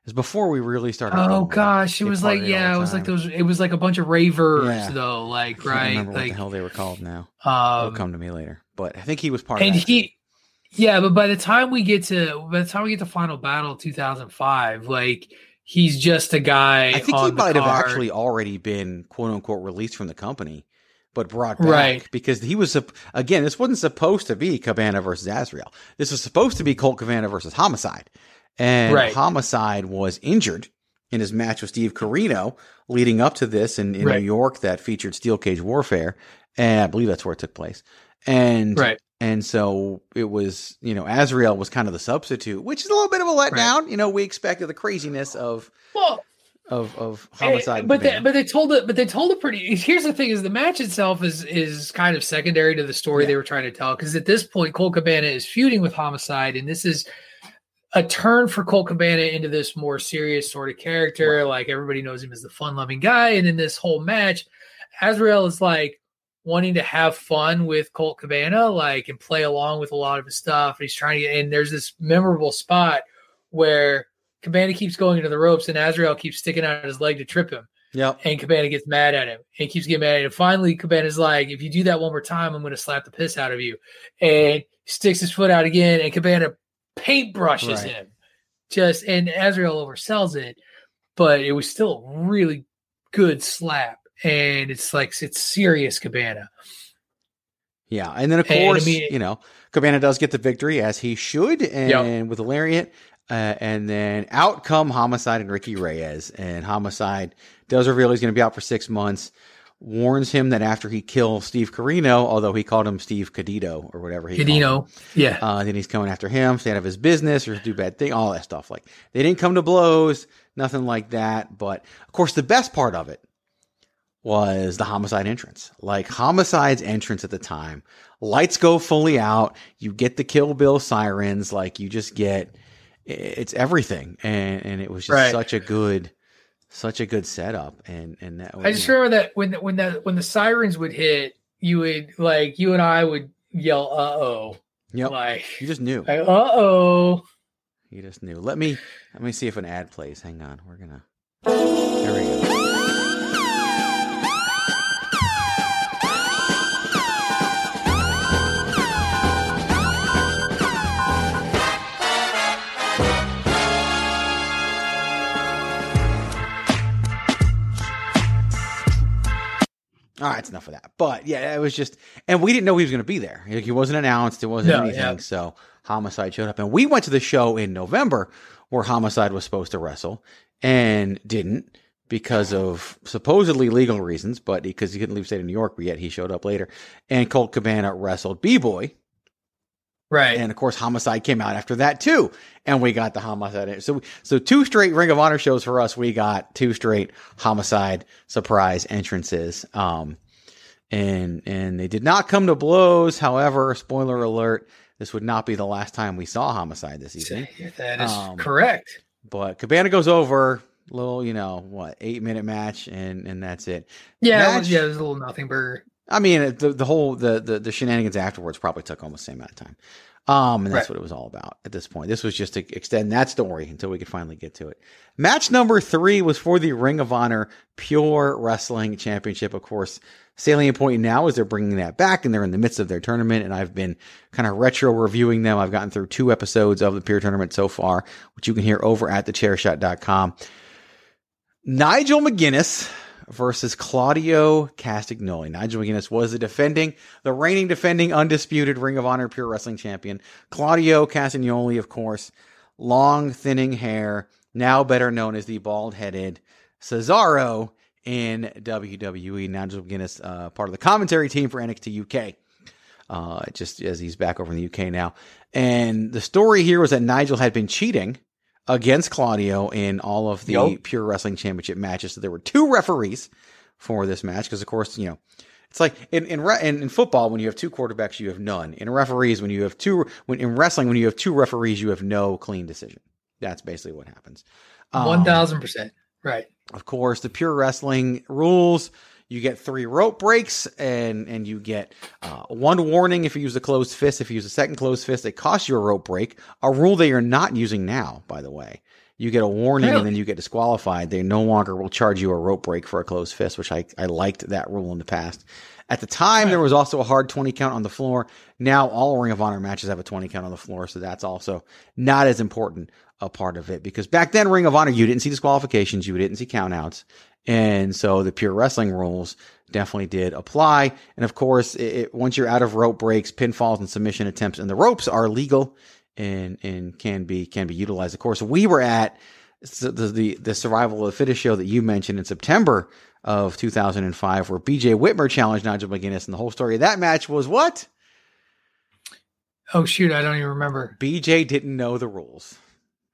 E: was before we really started.
F: Oh gosh, it was like yeah, it was like those. It was like a bunch of ravers
E: Yeah.
F: though, like right, like
E: the hell they were called now. It'll
F: um,
E: come to me later. But I think he was part
F: and
E: of that.
F: he, yeah, but by the time we get to by the time we get to Final Battle 2005, like he's just a guy.
E: I think he might have actually already been quote unquote released from the company, but brought back
F: Right.
E: because he was again. This wasn't supposed to be Cabana versus Azrael. This was supposed to be Colt Cabana versus Homicide, and
F: Right.
E: Homicide was injured in his match with Steve Corino leading up to this in, in
F: Right.
E: New York that featured Steel Cage Warfare, and I believe that's where it took place. And
F: Right.
E: and so it was, you know, Azrael was kind of the substitute, which is a little bit of a letdown. You know, we expected the craziness of
F: Well,
E: of of
F: Eh,
E: homicide.
F: but they, but they told it. But they told it pretty. Here's the thing: is the match itself is is kind of secondary to the story they were trying to tell. Because at this point, Colt Cabana is feuding with Homicide, and this is a turn for Colt Cabana into this more serious sort of character. Like everybody knows him as the fun-loving guy, and in this whole match, Azrael is like wanting to have fun with Colt Cabana, like and play along with a lot of his stuff. And he's trying to get. And there's this memorable spot where Cabana keeps going into the ropes, and Azrael keeps sticking out his leg to trip him.
E: Yeah.
F: And Cabana gets mad at him and keeps getting mad at him. Finally, Cabana's like, if you do that one more time, I'm going to slap the piss out of you. And sticks his foot out again, and Cabana paintbrushes
E: Right.
F: him. Just and Azrael oversells it, but it was still a really good slap. And it's like it's serious Cabana.
E: Yeah, and then of
F: And, I
E: course,
F: mean-
E: you know, Cabana does get the victory as he should, and
F: Yep.
E: with the lariat. Uh, and then out come Homicide and Ricky Reyes. And Homicide does reveal he's going to be out for six months. Warns him that after he kills Steve Corino, although he called him Steve Cadito or whatever he
F: Cadino, yeah.
E: Uh, then he's coming after him, stay out of his business or do bad thing, all that stuff. Like they didn't come to blows, nothing like that. But of course, the best part of it was the homicide entrance. Like homicide's entrance at the time, lights go fully out. You get the Kill Bill sirens. Like you just get it's everything, and and it was just right. such a good, such a good setup, and and that.
F: Was, I just know. remember that when when the when the sirens would hit, you would like you and I would yell, "Uh oh!"
E: Yep. Like you just knew.
F: Like, uh oh.
E: You just knew. Let me let me see if an ad plays. Hang on, we're gonna. There we go. All right, it's enough of that. But yeah, it was just, and we didn't know he was going to be there. Like, he wasn't announced. It wasn't no, anything. Yeah. So Homicide showed up, and we went to the show in November where Homicide was supposed to wrestle and didn't because of supposedly legal reasons, but because he couldn't leave state of New York, but yet he showed up later. And Colt Cabana wrestled B Boy,
F: Right.
E: And of course, Homicide came out after that too. And we got the Homicide. So, so two straight Ring of Honor shows for us. We got two straight Homicide surprise entrances. Um, and, and they did not come to blows. However, spoiler alert, this would not be the last time we saw Homicide this evening.
F: That is um, correct.
E: But Cabana goes over, little, you know, what, eight minute match, and, and that's it.
F: Yeah, match, it was, yeah, it was a little nothing burger.
E: I mean, the the whole the, the the shenanigans afterwards probably took almost the same amount of time. Um, and that's right. what it was all about at this point. This was just to extend that story until we could finally get to it. Match number three was for the Ring of Honor Pure Wrestling Championship. Of course, salient point now is they're bringing that back and they're in the midst of their tournament. And I've been kind of retro reviewing them. I've gotten through two episodes of the Pure Tournament so far, which you can hear over at thechairshot.com. Nigel McGuinness versus Claudio Castagnoli. Nigel McGuinness was the defending, the reigning defending undisputed Ring of Honor Pure Wrestling Champion. Claudio Castagnoli, of course, long thinning hair, now better known as the bald headed Cesaro in WWE. Nigel McGuinness, uh, part of the commentary team for NXT UK. Uh, just as he's back over in the UK now. And the story here was that Nigel had been cheating against Claudio in all of the yep. Pure Wrestling Championship matches. So there were two referees for this match because, of course, you know, it's like in in, re- in, in football when you have two quarterbacks, you have none. In referees, when you have two, when in wrestling, when you have two referees, you have no clean decision. That's basically what happens.
F: One thousand um, percent, right?
E: Of course, the pure wrestling rules you get three rope breaks and and you get uh, one warning if you use a closed fist. If you use a second closed fist, it costs you a rope break. A rule they are not using now, by the way. You get a warning really? and then you get disqualified. They no longer will charge you a rope break for a closed fist, which I, I liked that rule in the past. At the time, right. there was also a hard 20 count on the floor. Now all Ring of Honor matches have a 20 count on the floor, so that's also not as important a part of it because back then Ring of Honor, you didn't see disqualifications, you didn't see countouts. And so the pure wrestling rules definitely did apply. And of course, it, it, once you're out of rope breaks, pinfalls and submission attempts and the ropes are legal and, and can be, can be utilized. Of course, we were at the, the, the survival of the fittest show that you mentioned in September of 2005 where BJ Whitmer challenged Nigel McGuinness. And the whole story of that match was what?
F: Oh shoot, I don't even remember.
E: BJ didn't know the rules.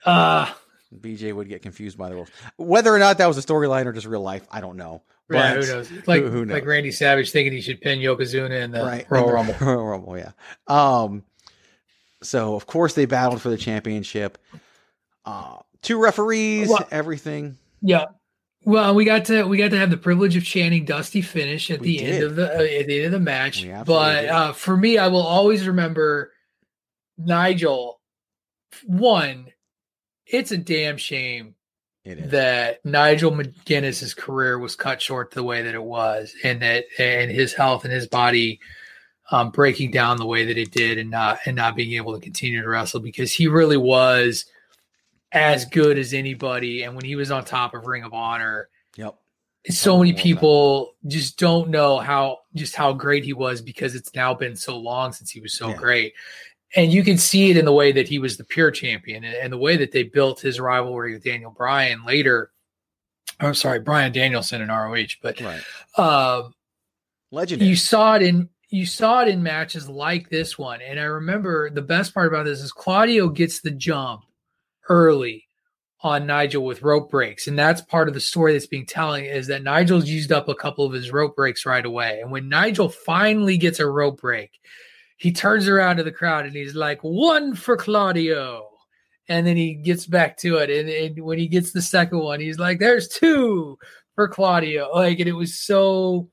F: Ah. Uh
E: BJ would get confused by the rules. Whether or not that was a storyline or just real life, I don't know.
F: But yeah, who knows? Like who, who knows? like Randy Savage thinking he should pin Yokozuna in the right.
E: Royal Rumble. (laughs) Royal Rumble, yeah. Um, so of course they battled for the championship. Uh, two referees, well, everything.
F: Yeah. Well, we got to we got to have the privilege of chanting "Dusty Finish" at we the did. end of the uh, at the end of the match. But uh, for me, I will always remember Nigel. One, it's a damn shame that Nigel McGuinness's career was cut short the way that it was, and that and his health and his body um, breaking down the way that it did, and not and not being able to continue to wrestle because he really was as good as anybody. And when he was on top of Ring of Honor,
E: yep.
F: So many people just don't know how just how great he was because it's now been so long since he was so yeah. great. And you can see it in the way that he was the pure champion and, and the way that they built his rivalry with Daniel Bryan later. I'm sorry, Bryan Danielson in ROH, but right. uh,
E: legendary.
F: You saw it in you saw it in matches like this one, and I remember the best part about this is Claudio gets the jump early on Nigel with rope breaks, and that's part of the story that's being telling is that Nigel's used up a couple of his rope breaks right away, and when Nigel finally gets a rope break, he turns around to the crowd and he's like, "One for Claudio." And then he gets back to it, and, and when he gets the second one, he's like, "There's two for Claudio." Like, and it was so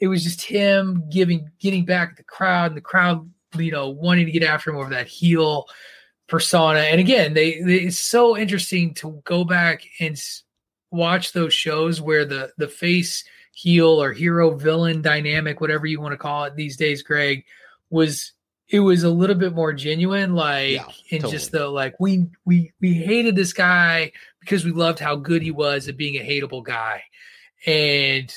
F: it was just him giving getting back at the crowd and the crowd you know wanting to get after him over that heel persona and again they, they, it's so interesting to go back and watch those shows where the the face heel or hero villain dynamic whatever you want to call it these days greg was it was a little bit more genuine like yeah, and totally. just the like we we we hated this guy because we loved how good he was at being a hateable guy and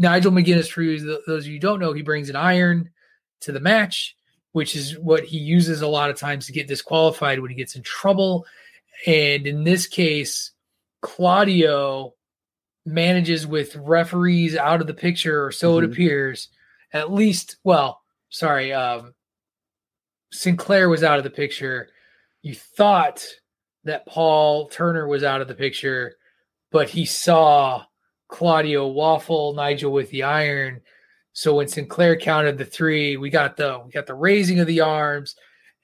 F: Nigel McGuinness, for those of you who don't know, he brings an iron to the match, which is what he uses a lot of times to get disqualified when he gets in trouble. And in this case, Claudio manages with referees out of the picture, or so mm-hmm. it appears. At least, well, sorry, um, Sinclair was out of the picture. You thought that Paul Turner was out of the picture, but he saw Claudio Waffle, Nigel with the iron. So when Sinclair counted the three, we got the we got the raising of the arms,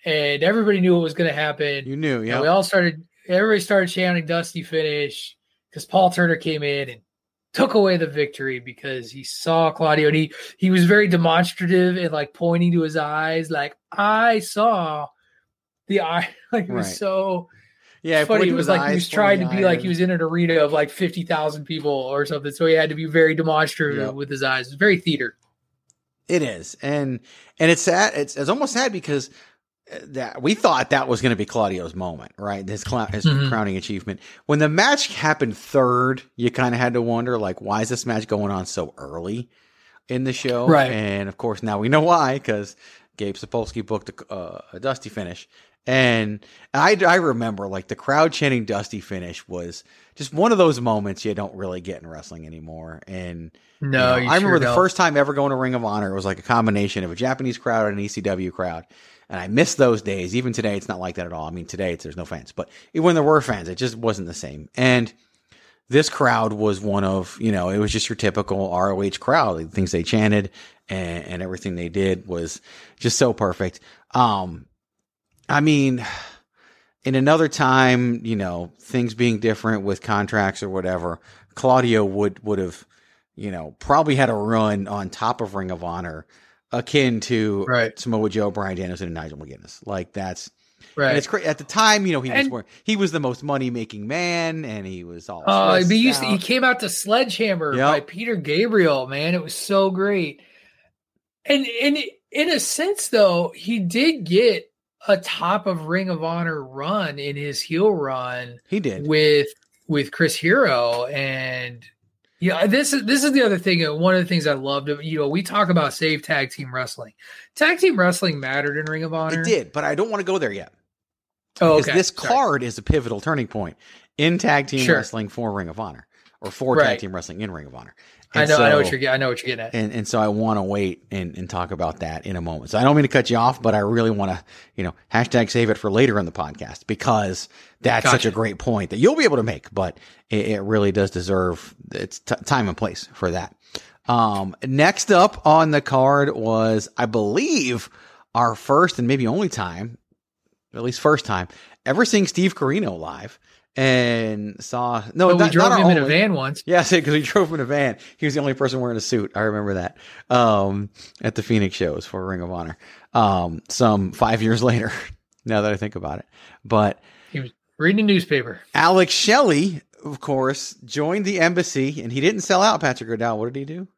F: and everybody knew what was going to happen.
E: You knew, yeah.
F: we all started. Everybody started chanting "Dusty finish" because Paul Turner came in and took away the victory because he saw Claudio and he he was very demonstrative and like pointing to his eyes, like I saw the (laughs) eye. Like it was right. so yeah, funny. It was like he was trying to be like he was in an arena of like fifty thousand people or something. So he had to be very demonstrative yep. with his eyes. It's very theater.
E: It is, and and it's sad. It's it's almost sad because that we thought that was going to be Claudio's moment, right? His cl- his mm-hmm. crowning achievement. When the match happened third, you kind of had to wonder like, why is this match going on so early in the show?
F: Right.
E: And of course, now we know why because Gabe Sapolsky booked a, uh, a dusty finish, and I, I remember like the crowd chanting Dusty finish was just one of those moments you don't really get in wrestling anymore. And
F: no,
E: you know, I remember the first time ever going to Ring of Honor, it was like a combination of a Japanese crowd and an ECW crowd. And I miss those days. Even today, it's not like that at all. I mean, today there's no fans, but when there were fans, it just wasn't the same. And this crowd was one of, you know, it was just your typical ROH crowd. The things they chanted and, and everything they did was just so perfect. Um, I mean, in another time, you know, things being different with contracts or whatever, Claudio would would have, you know, probably had a run on top of Ring of Honor akin to
F: right.
E: Samoa Joe, Bryan Danielson, and Nigel McGuinness. Like that's
F: right.
E: And it's crazy at the time. You know, he and, was he was the most money making man, and he was all.
F: Uh, he used to, he came out to Sledgehammer yep. by Peter Gabriel. Man, it was so great. And and in a sense, though, he did get a top of Ring of Honor run in his heel run.
E: He did
F: with with Chris Hero and yeah, this is this is the other thing. Uh, one of the things I loved. You know, we talk about save tag team wrestling. Tag team wrestling mattered in Ring of Honor.
E: It did, but I don't want to go there yet.
F: Oh, okay.
E: This Sorry. card is a pivotal turning point in tag team sure. wrestling for Ring of Honor, or for right. tag team wrestling in Ring of Honor.
F: And I know, so, I know what you're, I know what you're getting at.
E: And, and so I want to wait and, and talk about that in a moment. So I don't mean to cut you off, but I really want to, you know, hashtag save it for later in the podcast because that's gotcha. such a great point that you'll be able to make, but it, it really does deserve its t- time and place for that. Um, next up on the card was, I believe, our first and maybe only time, at least first time, ever seeing Steve Corino live and saw no,
F: well, we drove him only. in a van once.
E: Yes, (laughs) because we drove him in a van. He was the only person wearing a suit. I remember that um, at the Phoenix shows for Ring of Honor. Um, some five years (laughs) later, now that I think about it, but
F: he was reading a newspaper.
E: Alex Shelley, of course, joined the embassy, and he didn't sell out Patrick O'Dowd. What did he do?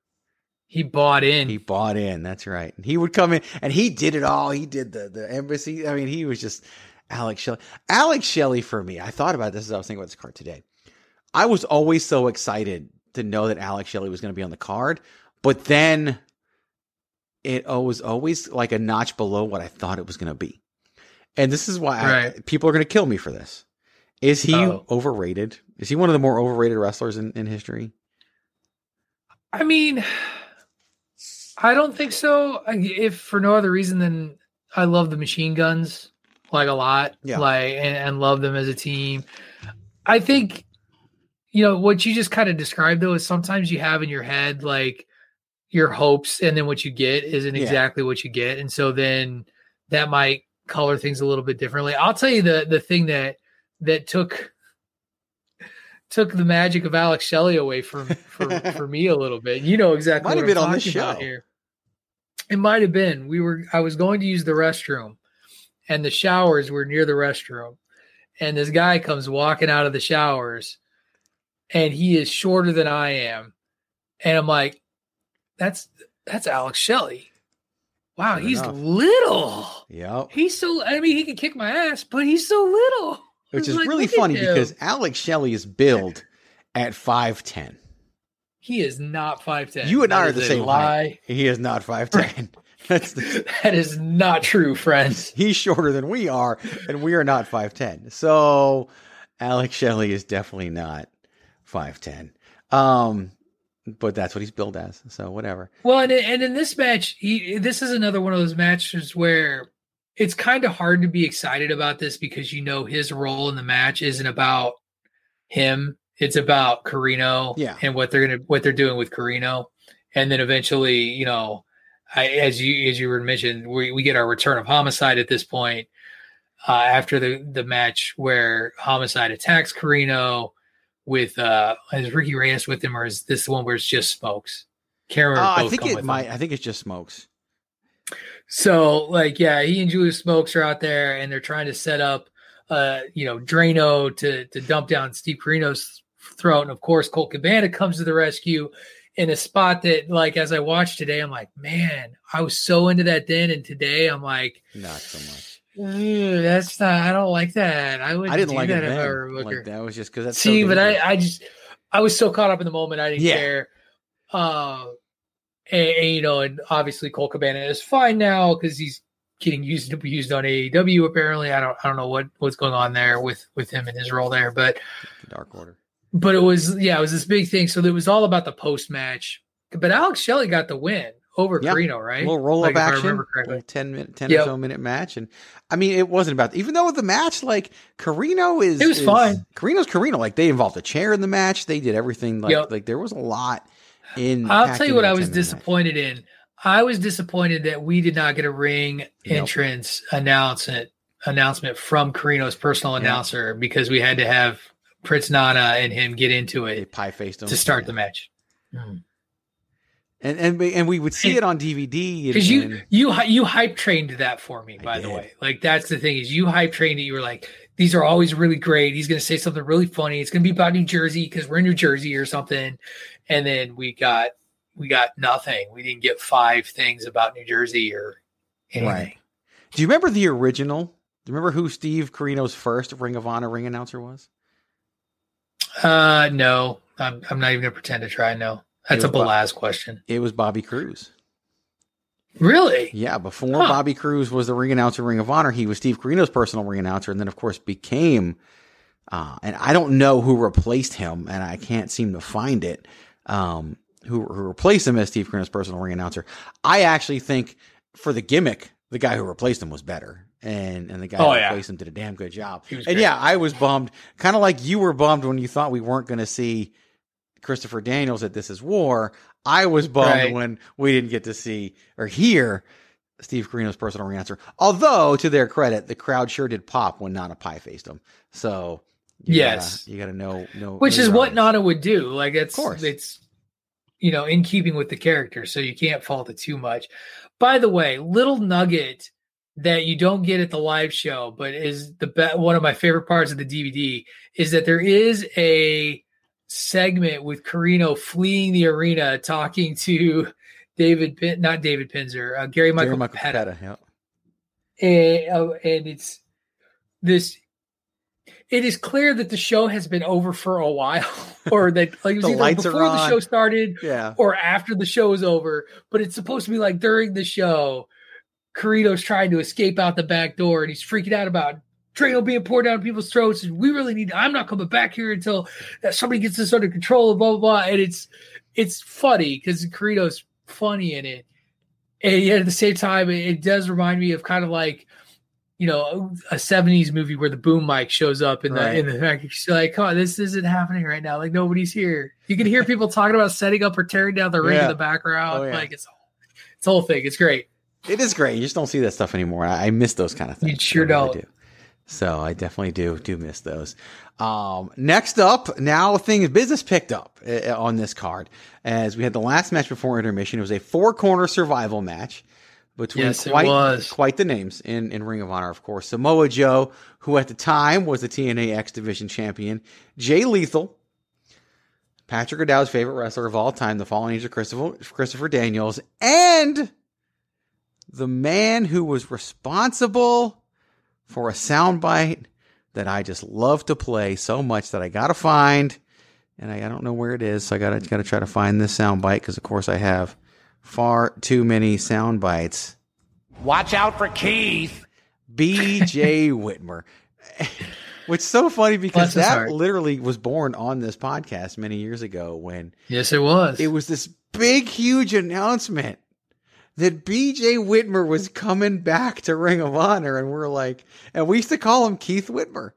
F: He bought in.
E: He bought in. That's right. And he would come in, and he did it all. He did the the embassy. I mean, he was just Alex Shelley. Alex Shelley for me, I thought about this as I was thinking about this card today. I was always so excited to know that Alex Shelley was going to be on the card, but then it was always like a notch below what I thought it was going to be. and this is why right. I, people are going to kill me for this. Is he Uh-oh. overrated? Is he one of the more overrated wrestlers in, in history?
F: I mean, I don't think so. If for no other reason than I love the machine guns like a lot, yeah. like and, and love them as a team. I think you know what you just kind of described though is sometimes you have in your head like your hopes and then what you get isn't yeah. exactly what you get and so then that might color things a little bit differently i'll tell you the the thing that that took took the magic of alex shelley away from for, for (laughs) me a little bit you know exactly
E: might
F: what
E: have been
F: I'm
E: on this show
F: here it might have been we were i was going to use the restroom and the showers were near the restroom and this guy comes walking out of the showers and he is shorter than I am. And I'm like, that's that's Alex Shelley. Wow, Fair he's enough. little.
E: Yep.
F: He's so I mean, he can kick my ass, but he's so little. (laughs)
E: Which is like, really funny because Alex Shelley is billed at 5'10.
F: He is not 5'10.
E: You and I are the same lie. He is not 5'10. (laughs)
F: That's the, (laughs) that is not true, friends.
E: He's shorter than we are, and we are not 5'10. So Alex Shelley is definitely not five ten. Um, but that's what he's billed as. So whatever.
F: Well, and and in this match, he this is another one of those matches where it's kind of hard to be excited about this because you know his role in the match isn't about him. It's about Corino
E: yeah.
F: and what they're gonna what they're doing with Corino. And then eventually, you know, I, as you as you were mentioned, we, we get our return of homicide at this point uh, after the the match where homicide attacks Corino with uh is Ricky Reyes with him or is this the one where it's just smokes?
E: Can't uh, I think it might. Him. I think it's just smokes.
F: So like yeah, he and Julius Smokes are out there and they're trying to set up uh you know Drano to to dump down Steve Corino's throat and of course Colt Cabana comes to the rescue in a spot that like as I watched today I'm like man I was so into that then and today I'm like
E: not so much
F: that's not. I don't like that. I would. I didn't like that if I were
E: Like that was just because that's
F: see. So but I, I just, I was so caught up in the moment. I didn't yeah. care. Uh, and, and, you know, and obviously Colt Cabana is fine now because he's getting used to be used on AEW. Apparently, I don't, I don't know what what's going on there with with him and his role there, but
E: Dark Order.
F: But it was yeah, it was this big thing. So it was all about the post match. But Alex Shelley got the win over yeah. Corino, right?
E: A little roll like, up action, little 10 minute, 10 yep. or so minute match. And I mean, it wasn't about, even though the match, like Corino is,
F: it was
E: is,
F: fine.
E: Corino's Corino. Like they involved a chair in the match. They did everything. Like, yep. like there was a lot in.
F: I'll tell you what I was disappointed match. in. I was disappointed that we did not get a ring nope. entrance announcement announcement from Corino's personal announcer because we had to have Prince Nana and him get into it.
E: pie faced
F: to start yeah. the match. Mm
E: and and and we would see it on DVD
F: because you you you hype trained that for me. By the way, like that's the thing is you hype trained it. You were like, these are always really great. He's going to say something really funny. It's going to be about New Jersey because we're in New Jersey or something. And then we got we got nothing. We didn't get five things about New Jersey or anything. Right.
E: Do you remember the original? Do you remember who Steve Corino's first Ring of Honor ring announcer was?
F: Uh, no. I'm I'm not even gonna pretend to try. No. That's a Belaz question.
E: It was Bobby Cruz.
F: Really?
E: Yeah. Before huh. Bobby Cruz was the ring announcer, Ring of Honor, he was Steve Corino's personal ring announcer, and then of course became. Uh, and I don't know who replaced him, and I can't seem to find it. Um, who, who replaced him as Steve Corino's personal ring announcer? I actually think for the gimmick, the guy who replaced him was better and and the guy oh, who yeah. replaced him did a damn good job. And great. yeah, I was bummed, kind of like you were bummed when you thought we weren't going to see Christopher Daniels at This Is War. I was bummed right. when we didn't get to see or hear Steve Corino's personal answer. Although, to their credit, the crowd sure did pop when Nana Pie faced him. So,
F: you yes,
E: gotta, you got to know know
F: which is what Nana would do. Like it's of course. it's you know in keeping with the character, so you can't fault it too much. By the way, little nugget that you don't get at the live show, but is the be- one of my favorite parts of the DVD is that there is a segment with Corino fleeing the arena, talking to David, Pin, not David Penzer, uh, Gary Michael, Gary Michael Petta. Petta yeah. And, uh, and it's this. It is clear that the show has been over for a while, (laughs) or that like it was either before the show started,
E: yeah.
F: or after the show is over. But it's supposed to be like during the show. Carlito's trying to escape out the back door and he's freaking out about Drano being poured down people's throats. And we really need, I'm not coming back here until that somebody gets this under control, blah, blah, blah. And it's, it's funny because Carlito's funny in it. And yet at the same time, it, it does remind me of kind of like, you know, a 70s movie where the boom mic shows up in the right. in the fact you're like, come on, this isn't happening right now. Like nobody's here. You can hear people talking about setting up or tearing down the ring yeah. in the background. Oh, yeah. Like it's it's whole thing. It's great.
E: It is great. You just don't see that stuff anymore. I, I miss those kind of things.
F: You sure don't.
E: do. So I definitely do do miss those. Um, next up, now things business picked up uh, on this card as we had the last match before intermission. It was a four corner survival match between yes, quite quite the names in in Ring of Honor, of course. Samoa Joe, who at the time was the TNA X Division champion, Jay Lethal, Patrick O'Dowd's favorite wrestler of all time, the fallen angel Christopher, Christopher Daniels, and the man who was responsible for a soundbite that I just love to play so much that I gotta find, and I, I don't know where it is, so I gotta gotta try to find this soundbite because of course I have far too many sound bites.
L: Watch out for Keith.
E: B.J. (laughs) Whitmer. (laughs) Which is so funny because that heart. literally was born on this podcast many years ago when
F: Yes it was.
E: It was this big huge announcement that BJ Whitmer was coming back to Ring of Honor, and we're like, and we used to call him Keith Whitmer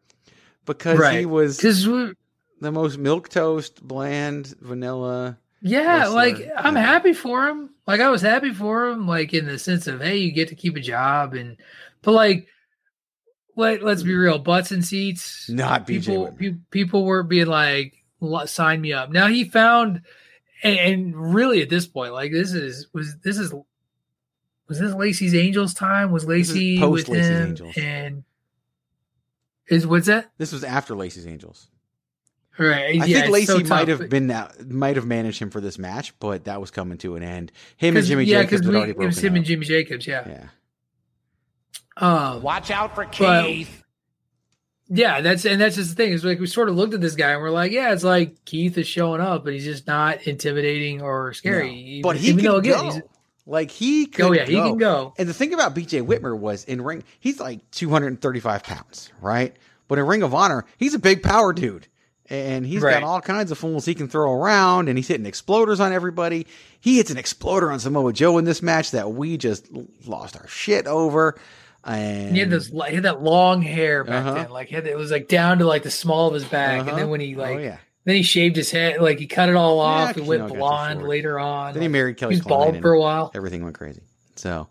E: because right. he was the most milk toast, bland, vanilla.
F: Yeah, wrestler. like I'm happy for him. Like I was happy for him, like in the sense of hey, you get to keep a job, and but like let let's be real, butts and seats.
E: Not
F: people. Pe- people were being like, sign me up. Now he found, and, and really at this point, like this is was this is was this Lacey's Angels time? Was Lacey with Lacey's him? Angels. And is what's that?
E: This was after Lacey's Angels.
F: Right.
E: I yeah, think Lacey so might have been that might have managed him for this match, but that was coming to an end. Him and Jimmy yeah, Jacobs had already broken. It was
F: him
E: up.
F: and Jimmy Jacobs. Yeah.
E: Yeah.
L: Um, Watch out for Keith.
F: But, yeah, that's and that's just the thing. Is like we sort of looked at this guy and we're like, yeah, it's like Keith is showing up, but he's just not intimidating or scary.
E: No, but he can again, go. Like he could.
F: Oh yeah,
E: go.
F: he can go.
E: And the thing about BJ Whitmer was in ring, he's like 235 pounds, right? But in Ring of Honor, he's a big power dude. And he's right. got all kinds of fools he can throw around, and he's hitting exploders on everybody. He hits an exploder on Samoa Joe in this match that we just lost our shit over. And
F: he had this, he had that long hair back uh-huh. then, like it was like down to like the small of his back, uh-huh. and then when he like, oh, yeah. Then he shaved his head, like he cut it all off. Yeah, went blonde later on.
E: Then he married Kelly.
F: He was bald for a while.
E: Everything went crazy. So,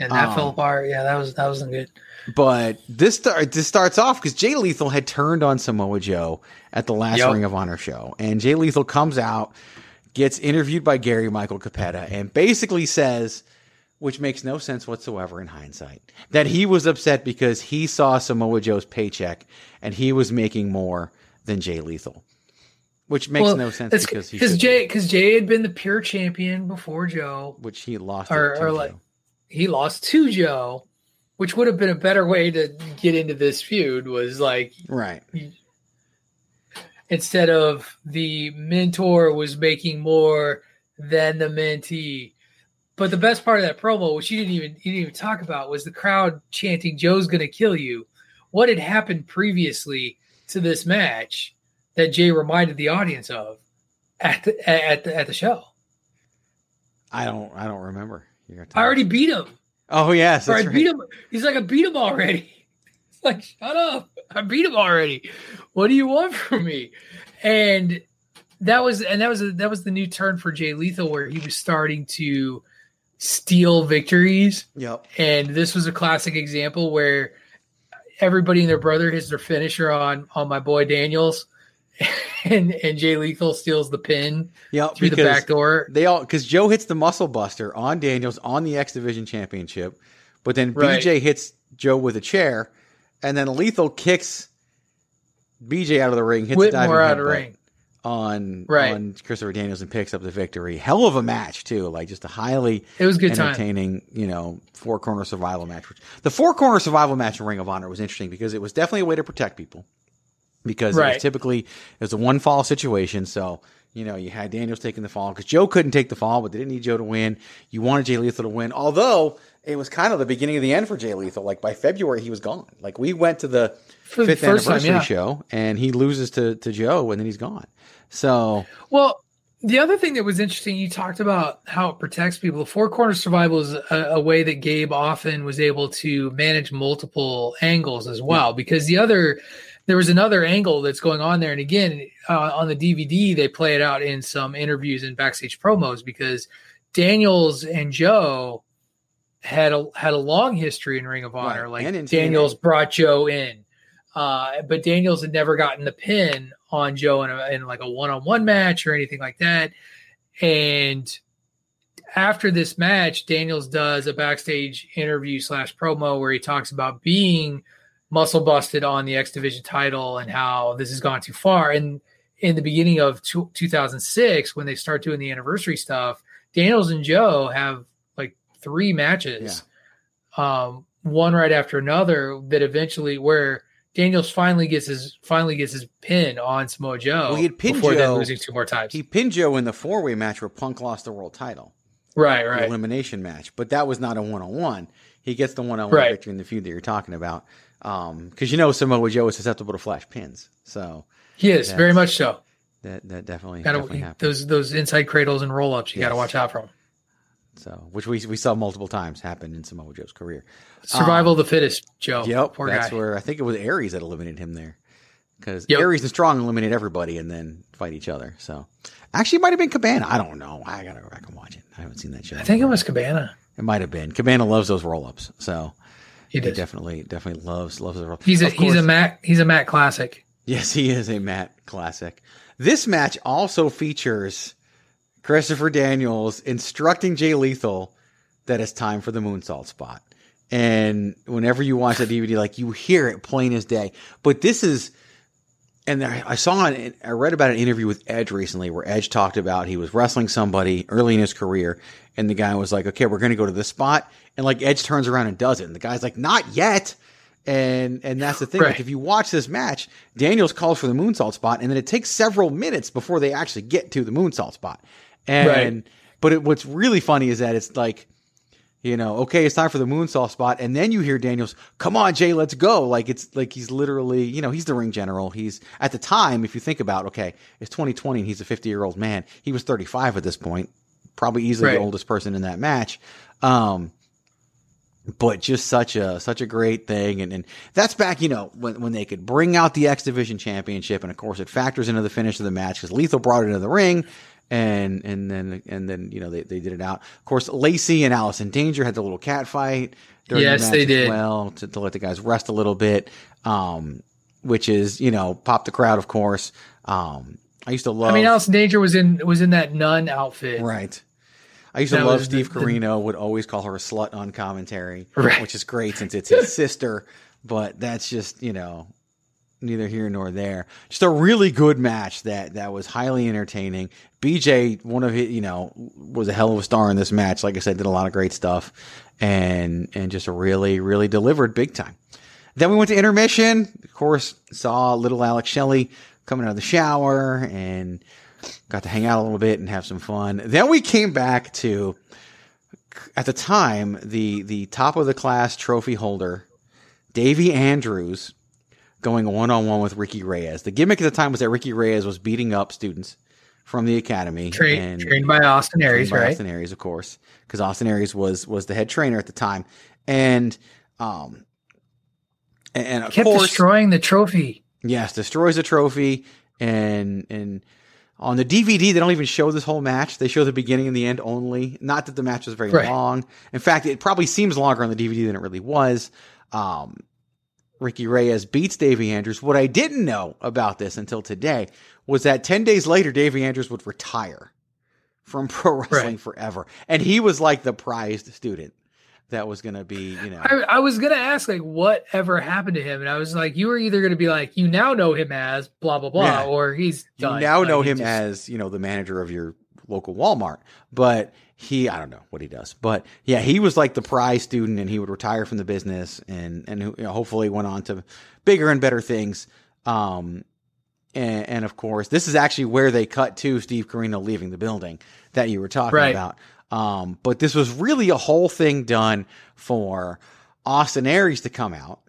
F: and that um, fell apart. Yeah, that was that wasn't good.
E: But this start this starts off because Jay Lethal had turned on Samoa Joe at the last yep. Ring of Honor show, and Jay Lethal comes out, gets interviewed by Gary Michael Cappetta, and basically says which makes no sense whatsoever in hindsight. That he was upset because he saw Samoa Joe's paycheck and he was making more than Jay Lethal. Which makes well, no sense because
F: because Jay because Jay had been the pure champion before Joe,
E: which he lost
F: or, or like he lost to Joe, which would have been a better way to get into this feud. Was like
E: right
F: instead of the mentor was making more than the mentee but the best part of that promo, which you didn't even you didn't even talk about, was the crowd chanting "Joe's gonna kill you." What had happened previously to this match that Jay reminded the audience of at the, at the, at the show?
E: I don't I don't remember.
F: I already beat him.
E: Oh yes,
F: I right. beat him. He's like, I beat him already. (laughs) It's like, shut up! I beat him already. What do you want from me? And that was and that was a, that was the new turn for Jay Lethal, where he was starting to steal victories.
E: Yep.
F: And this was a classic example where everybody and their brother hits their finisher on on my boy Daniels. (laughs) And and Jay Lethal steals the pin
E: yep,
F: through the back door.
E: They all because Joe hits the muscle buster on Daniels on the X Division Championship, but then right. BJ hits Joe with a chair, and then Lethal kicks BJ out of the ring, hits Whitmer diving out of the ring on right. on Christopher Daniels and picks up the victory. Hell of a match too, like just a highly
F: it was good
E: entertaining,
F: time.
E: you know, four corner survival match. The four corner survival match in Ring of Honor was interesting because it was definitely a way to protect people because right. it was typically it was a one fall situation. So you know you had Daniels taking the fall because Joe couldn't take the fall, but they didn't need Joe to win. You wanted Jay Lethal to win, although it was kind of the beginning of the end for Jay Lethal. Like by February, he was gone. Like we went to the
F: For the
E: fifth
F: time,
E: anniversary
F: yeah.
E: show, and he loses to to Joe, and then he's gone. So
F: Well, the other thing that was interesting, you talked about how it protects people. The Four corner survival is a, a way that Gabe often was able to manage multiple angles as well. Because the other, there was another angle that's going on there, and again, uh, on the DVD, they play it out in some interviews and backstage promos because Daniels and Joe had a had a long history in Ring of Honor.
E: Right,
F: Like Daniels
E: TNA.
F: brought Joe in, uh, but Daniels had never gotten the pin on Joe in, a, in like a one on one match or anything like that. And after this match, Daniels does a backstage interview slash promo where he talks about being muscle busted on the X Division title and how this has gone too far. And in the beginning of two, 2006, when they start doing the anniversary stuff, Daniels and Joe have like three matches, um, one right after another. That eventually, where Daniels finally gets his finally gets his pin on Samoa Joe
E: well, he had pinned
F: before then
E: Joe
F: losing two more times.
E: He pinned Joe in the four way match where Punk lost the world title.
F: Right, right.
E: elimination match, but that was not a one on one. He gets the one on one victory in the feud that you're talking about. Because you know Samoa Joe is susceptible to flash pins, so
F: He is very much so.
E: That that definitely
F: Gotta,
E: definitely happened.
F: those those inside cradles and roll ups, you got to watch out for. Them.
E: So, which we we saw multiple times happen in Samoa Joe's career.
F: Survival
E: Um,
F: of the fittest, Joe.
E: Yep,
F: poor
E: that's
F: guy.
E: where I think it was Aries that eliminated him there. Because
F: Yep.
E: Aries and Strong eliminate everybody and then fight each other. So, actually, it might have been Cabana. I don't know. I gotta go back and watch it. I haven't seen that show.
F: I think it was Cabana.
E: It might have been. Cabana loves those roll ups. So
F: He does.
E: definitely definitely loves loves those roll.
F: He's a
E: Of
F: he's a
E: course-
F: Matt he's a Matt classic.
E: Yes, he is a Matt classic. This match also features Christopher Daniels instructing Jay Lethal that it's time for the moonsault spot. And whenever you watch that DVD, like you hear it plain as day. But this is, and I I saw it, I read about an interview with Edge recently where Edge talked about he was wrestling somebody early in his career, and the guy was like, "Okay, we're going to go to this spot," and like Edge turns around and does it, and the guy's like, "Not yet." And and that's the thing. Like if you watch this match, Daniels calls for the moonsault spot, and then it takes several minutes before they actually get to the moonsault spot. And
F: Right.
E: but it, what's really funny is that it's like you know, okay, it's time for the moonsault spot, and then you hear Daniels, "Come on, Jay, let's go!" Like it's like he's literally, you know, he's the ring general. He's at the time, if you think about, okay, it's 2020, and he's a 50 year old man. He was 35 at this point, probably easily
F: Right.
E: the oldest person in that match. Um, but just such a such a great thing, and and that's back, you know, when when they could bring out the X Division Championship, and of course it factors into the finish of the match because Lethal brought it into the ring, and and then and then you know they, they did it out. Of course, Lacey and Allison Danger had the little cat fight. during the
F: Yes,
E: match
F: they
E: as
F: did.
E: well to, to let the guys rest a little bit. Um, which is you know pop the crowd, of course. Um, I used to love.
F: I mean, Allison Danger was in was in that nun outfit.
E: Right. I used to love Steve
F: the- the-
E: Corino would always call her a slut on commentary,
F: Right.
E: which is great since it's his (laughs) sister, but that's just, you know, neither here nor there. Just a really good match that that was highly entertaining. BJ, one of his, you know, was a hell of a star in this match. Like I said, did a lot of great stuff and and just really really delivered big time. Then we went to intermission. Of course, saw little Alex Shelley coming out of the shower and got to hang out a little bit and have some fun. Then we came back to at the time the the top of the class trophy holder, Davey Andrews, going one on one with Ricky Reyes. The gimmick at the time was that Ricky Reyes was beating up students from the academy,
F: Trained
E: and-
F: trained by Austin Aries,
E: by
F: right?
E: Austin Aries, of course, because Austin Aries was was the head trainer at the time, and um, and, and of
F: Kept
E: course,
F: destroying the trophy.
E: Yes, destroys the trophy, and and on the DVD they don't even show this whole match. They show the beginning and the end only. Not that the match was very
F: Right.
E: long. In fact, it probably seems longer on the DVD than it really was. Um, Ricky Reyes beats Davey Andrews. What I didn't know about this until today was that ten days later, Davey Andrews would retire from (laughs) pro wrestling
F: Right.
E: forever, and he was like the prized student that was going to be, you know.
F: I, I was gonna ask like what ever happened to him, and I was like, you were either gonna be like, you now know him as blah blah blah,
E: Yeah.
F: or he's
E: you now
F: Like,
E: know him
F: just-
E: as you know the manager of your local Walmart, but he I don't know what he does, but yeah, he was like the prize student, and he would retire from the business, and and you know, hopefully went on to bigger and better things. Um, and, and of course, this is actually where they cut to Steve Corino leaving the building that you were talking
F: Right.
E: about. Um, but this was really a whole thing done for Austin Aries to come out,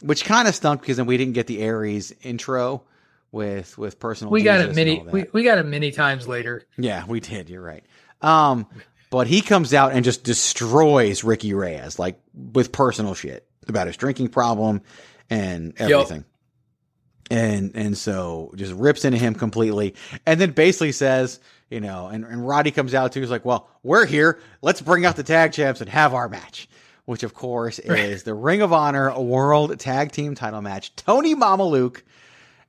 E: which kind of stunk because then we didn't get the Aries intro with with personal.
F: We got it many. We, we got it many times later.
E: Yeah, we did. You're right. Um, but he comes out and just destroys Ricky Reyes like with personal shit about his drinking problem and everything. Yep. And and so just rips into him completely, and then basically says, you know, and, and Roddy comes out too. He's like, "Well, we're here. Let's bring out the tag champs and have our match." Which of course is the Ring of Honor World Tag Team Title match. Tony Mamaluke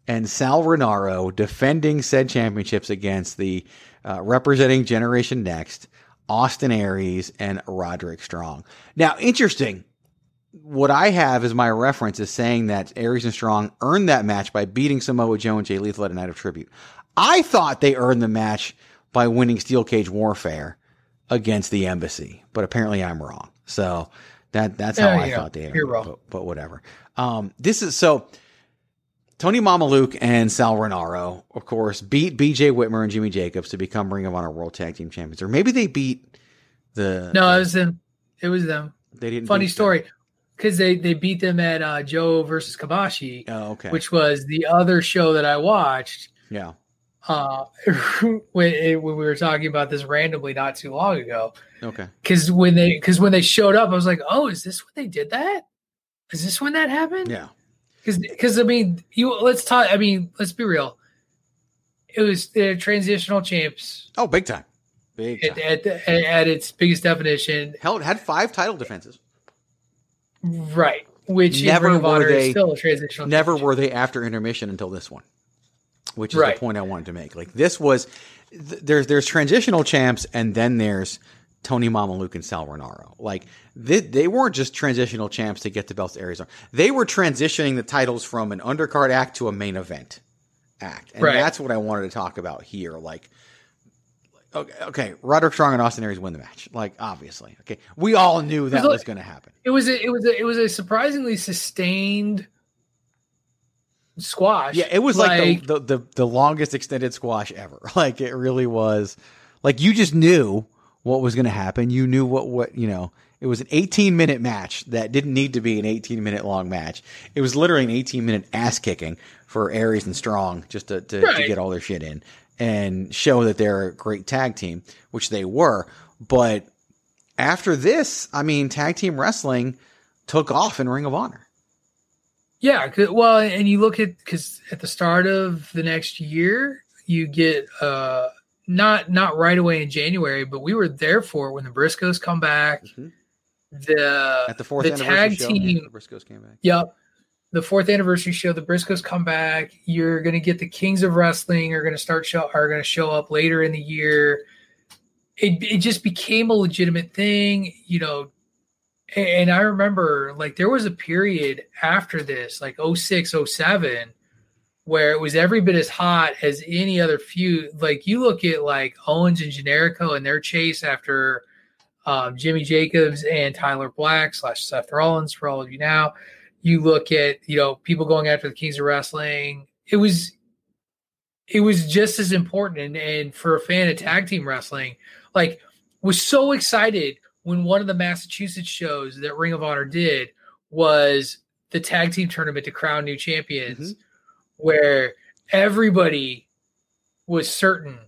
E: and Sal Rinauro defending said championships against the uh, representing Generation Next, Austin Aries and Roderick Strong. Now, interesting. What I have as my reference is saying that Aries and Strong earned that match by beating Samoa Joe and Jay Lethal at a night of tribute. I thought they earned the match by winning Steel Cage Warfare against the Embassy, but apparently I'm wrong. So that that's how I thought they earned. You're wrong. But, but whatever. Um, this is so Tony Mamaluke and Sal Rinauro, of course, beat BJ Whitmer and Jimmy Jacobs to become Ring of Honor World Tag Team Champions. Or maybe they beat the.
F: No,
E: the,
F: it was them. It was them.
E: They didn't.
F: Funny story. Because they, they beat them at uh, Joe versus Kobashi.
E: oh, okay.
F: which was the other show that I watched.
E: Yeah.
F: Uh, (laughs) when, when we were talking about this randomly not too long ago.
E: Okay.
F: Because when they because when they showed up, I was like, "Oh, is this when they did that? Is this when that happened?"
E: Yeah
F: because because I mean you let's talk. I mean let's be real. It was the transitional champs.
E: Oh, big time, big time.
F: At, at, at its biggest definition.
E: Held had five title defenses.
F: Right, which
E: never were they
F: still a transitional.
E: Never were they after intermission until this one, which is right. the point I wanted to make. Like this was th- there's there's transitional champs and then there's Tony Mamaluke and Sal Rinauro. Like they, they weren't just transitional champs to get the belts to Arizona. They were transitioning the titles from an undercard act to a main event act. And right. that's what I wanted to talk about here. Like okay, okay, Roderick Strong and Austin Aries win the match. Like obviously. Okay. We all knew that was, was going to happen.
F: It was a, it was a, it was a surprisingly sustained squash.
E: Yeah, it was like, like the, the, the the longest extended squash ever. (laughs) Like it really was like you just knew what was going to happen. You knew what, what, you know, it was an 18 minute match that didn't need to be an 18 minute long match. It was literally an 18 minute ass kicking for Aries and Strong just to, to, right. to get all their shit in and show that they're a great tag team, which they were. But after this, I mean, tag team wrestling took off in Ring of Honor.
F: Yeah, well, and you look at because at the start of the next year, you get uh, not not right away in January, but we were there for it when the Briscoes come back. Mm-hmm. The
E: at the fourth
F: the tag
E: show,
F: team
E: the Briscoes came back.
F: Yep, the fourth anniversary show. The Briscoes come back. You're going to get the Kings of Wrestling are going to start show are going to show up later in the year. It it just became a legitimate thing, you know. And I remember like there was a period after this, like 06, 07, where it was every bit as hot as any other feud. Like you look at like Owens and Generico and their chase after um, Jimmy Jacobs and Tyler Black slash Seth Rollins for all of you now. You look at you know people going after the Kings of Wrestling. It was it was just as important and, and for a fan of tag team wrestling, like was so excited when one of the Massachusetts shows that Ring of Honor did was the tag team tournament to crown new champions. Mm-hmm where everybody was certain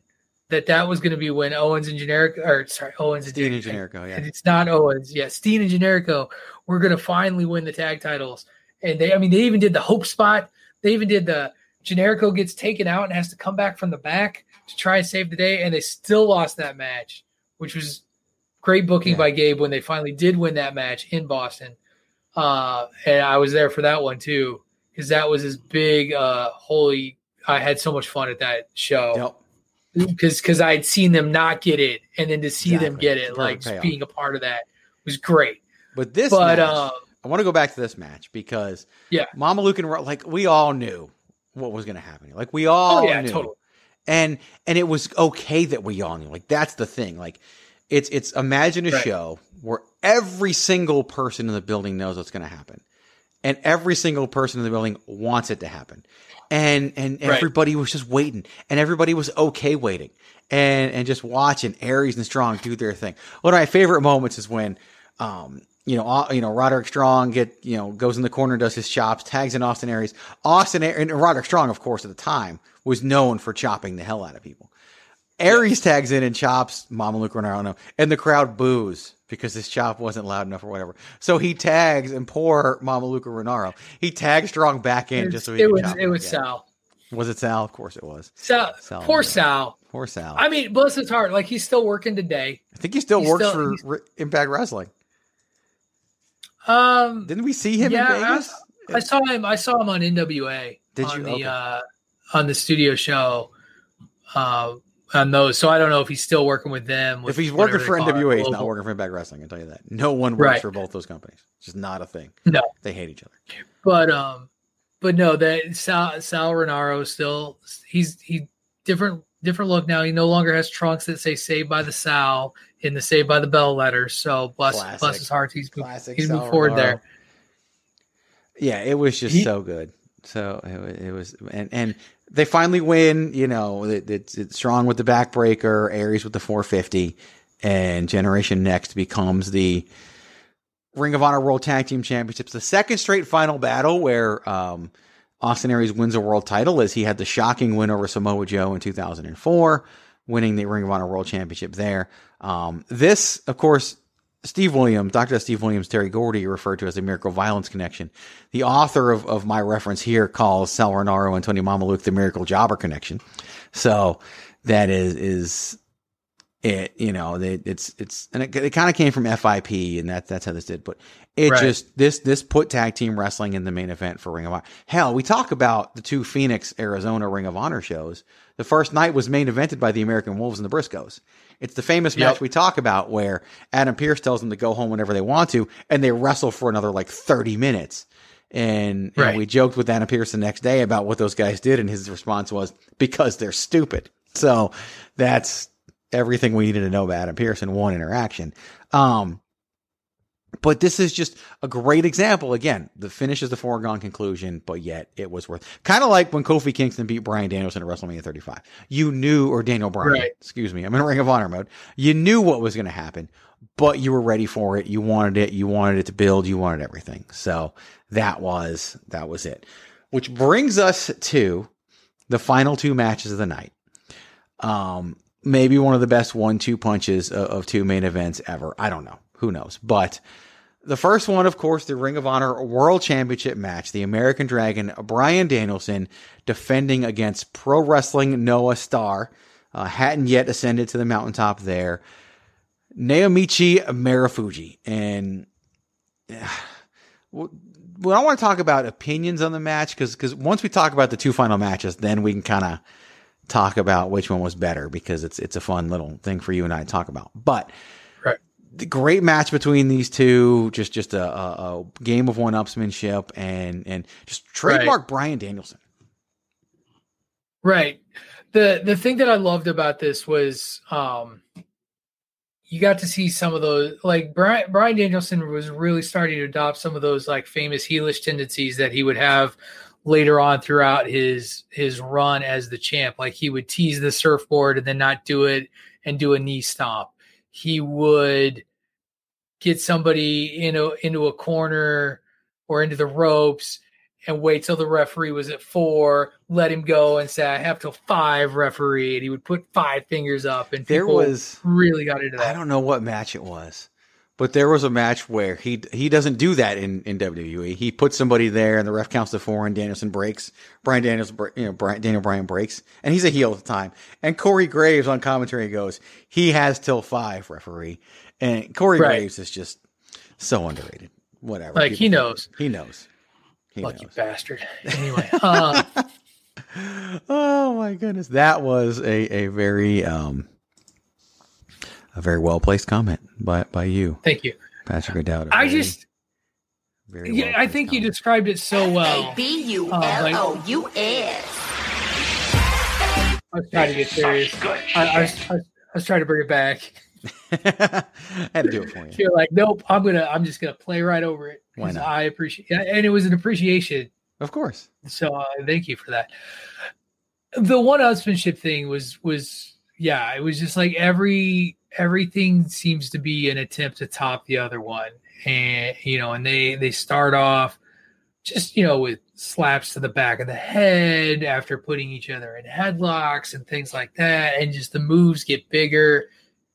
F: that that was going to be when Owens and Generico, or sorry, Owens
E: Steen and Generico, yeah.
F: And it's not Owens, yeah, Steen and Generico. We're going to finally win the tag titles, and they, I mean, they even did the hope spot. They even did the Generico gets taken out and has to come back from the back to try and save the day, and they still lost that match, which was great booking yeah. by Gabe when they finally did win that match in Boston. Uh, and I was there for that one too because that was his big uh holy I had so much fun at that show.
E: Yep.
F: Because because I had seen them not get it, and then to see exactly. them get it, like being a part of that was great.
E: But this, but match, um, I want to go back to this match because
F: yeah,
E: Mamaluke and like we all knew what was going to happen. Like we all
F: oh, yeah,
E: knew,
F: totally.
E: and and it was okay that we all knew. Like that's the thing. Like it's it's imagine a right. show where every single person in the building knows what's going to happen and every single person in the building wants it to happen. And and
F: Right.
E: everybody was just waiting, and everybody was okay waiting, and and just watching Aries and Strong do their thing. One of my favorite moments is when, um, you know, uh, you know, Roderick Strong get you know goes in the corner, does his chops, tags in Austin Aries. Austin and Roderick Strong, of course, at the time was known for chopping the hell out of people. Aries tags in and chops Mama Luke Rinauro, and the crowd boos because his chop wasn't loud enough or whatever. So he tags and poor Mama Luca Rinauro. He tags Strong back in just so he
F: it was it was
E: again.
F: Sal.
E: Was it Sal? Of course it was.
F: Sal,
E: Sal
F: poor
E: Rinauro.
F: Sal.
E: Poor Sal.
F: I mean, bless his heart. Like he's still working today.
E: I think he still
F: he's
E: works
F: still-
E: for Impact Wrestling.
F: Um,
E: Didn't we see him
F: yeah,
E: in Vegas?
F: I, I saw him. I saw him on NWA.
E: Did
F: on
E: you?
F: The,
E: Okay.
F: uh, on the studio show. Uh, on those, so I don't know if he's still working with them. with
E: if he's working for
F: they call it,
E: NWA, he's not working for Impact Wrestling. I can tell you that. No one works
F: Right.
E: for both those companies. It's just not a thing.
F: No.
E: They hate each other.
F: But um, but no, that Sal Sal Rinauro still he's he different different look now. He no longer has trunks that say "Saved by the Sal" in the "Saved by the Bell" letters. So bless
E: Classic.
F: bless his heart, he's
E: Classic
F: he's moved forward
E: Rinauro.
F: there.
E: Yeah, it was just
F: He-
E: so good. So it, it was, and and they finally win. You know, it, it's it's strong with the backbreaker, Aries with the 450, and Generation Next becomes the Ring of Honor World Tag Team Championships. The second straight final battle where um, Austin Aries wins a world title, as he had the shocking win over Samoa Joe in 2004, winning the Ring of Honor World Championship there. Um, this, of course, Steve Williams, Dr. Steve Williams, Terry Gordy referred to as the Miracle Violence Connection. The author of, of my reference here calls Sal Rinauro and Tony Mamaluke the Miracle Jobber Connection. So that is, is it, you know, it, it's, it's, and it, it kind of came from FIP and that, that's how this did, but it
F: Right.
E: just, this, this put tag team wrestling in the main event for Ring of Honor. Hell, we talk about the two Phoenix, Arizona Ring of Honor shows. The first night was main evented by the American Wolves and the Briscoes. It's the famous
F: Yep.
E: match we talk about where Adam Pearce tells them to go home whenever they want to, and they wrestle for another like 30 minutes. And, and
F: Right.
E: we joked with Adam Pearce the next day about what those guys did, and his response was, because they're stupid. So that's everything we needed to know about Adam Pearce in one interaction. Um, but this is just a great example. Again, the finish is the foregone conclusion, but yet it was worth. Kind of like when Kofi Kingston beat Bryan Danielson at WrestleMania 35. You knew, or Daniel Bryan,
F: Right.
E: excuse me, I'm in Ring of Honor mode. You knew what was going to happen, but you were ready for it. You wanted it. You wanted it to build. You wanted everything. So that was that was it. Which brings us to the final two matches of the night. Um, maybe one of the best one-two punches of, of two main events ever. I don't know. Who knows? But the first one, of course, the Ring of Honor World Championship match, the American Dragon, Bryan Danielson defending against Pro Wrestling Noah Star. Uh, hadn't yet ascended to the mountaintop there. Naomichi Marufuji. And uh, (sighs) well, I want to talk about opinions on the match because because once we talk about the two final matches, then we can kind of talk about which one was better because it's it's a fun little thing for you and I to talk about. But. The great match between these two, just just a, a, a game of one upsmanship and and just trademark Bryan Danielson.
F: Right. The the thing that I loved about this was um you got to see some of those like Brian Bryan Danielson was really starting to adopt some of those like famous heelish tendencies that he would have later on throughout his his run as the champ. Like he would tease the surfboard and then not do it and do a knee stomp. He would get somebody into into a corner or into the ropes and wait till the referee was at four, let him go and say, I have till five referee. And he would put five fingers up and
E: There
F: people
E: was-
F: really got into that.
E: I don't know what match it was, but there was a match where he he doesn't do that in, in WWE. He puts somebody there, and the ref counts to four, and Danielson breaks. Brian Daniels, you know, Brian, Daniel Bryan breaks, and he's a heel at the time. And Corey Graves on commentary goes, "He has till five, referee." And Corey
F: Right.
E: Graves is just so underrated. Whatever,
F: Like, he knows.
E: He knows. He
F: Lucky
E: knows.
F: bastard. (laughs) Anyway, uh, (laughs)
E: Oh my goodness, that was a a very um a very well placed comment by by you,
F: thank you.
E: Patrick O'Dowd.
F: I
E: Very-
F: just,
E: very
F: yeah, I think you described it so well.
M: B U
F: Uh, like-
M: L O U S.
F: I was trying to get serious. I, I, was, I, was, I was trying to bring it back.
E: I (laughs) had to do it for you.
F: You're like, nope. I'm gonna. I'm just gonna play right over it. Why not? I appreciate, and it was an appreciation,
E: of course.
F: So uh, thank you for that. The one husbandship thing was was yeah, it was just like every everything seems to be an attempt to top the other one, and you know, and they they start off just you know with slaps to the back of the head after putting each other in headlocks and things like that, and just the moves get bigger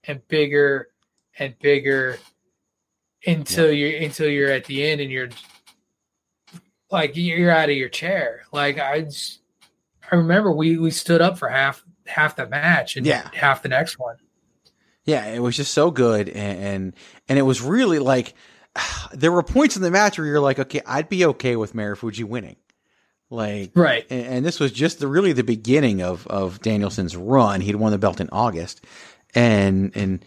F: and bigger and bigger until yeah. you're until you're at the end and you're like you're out of your chair. Like I just, I remember we we stood up for half half the match and yeah. half the next one.
E: Yeah, it was just so good and, and and, it was really like (sighs) there were points in the match where you're like, okay, I'd be okay with Marufuji winning. Like
F: right,
E: and, and this was just the really the beginning of of Danielson's run. He'd won the belt in August, and and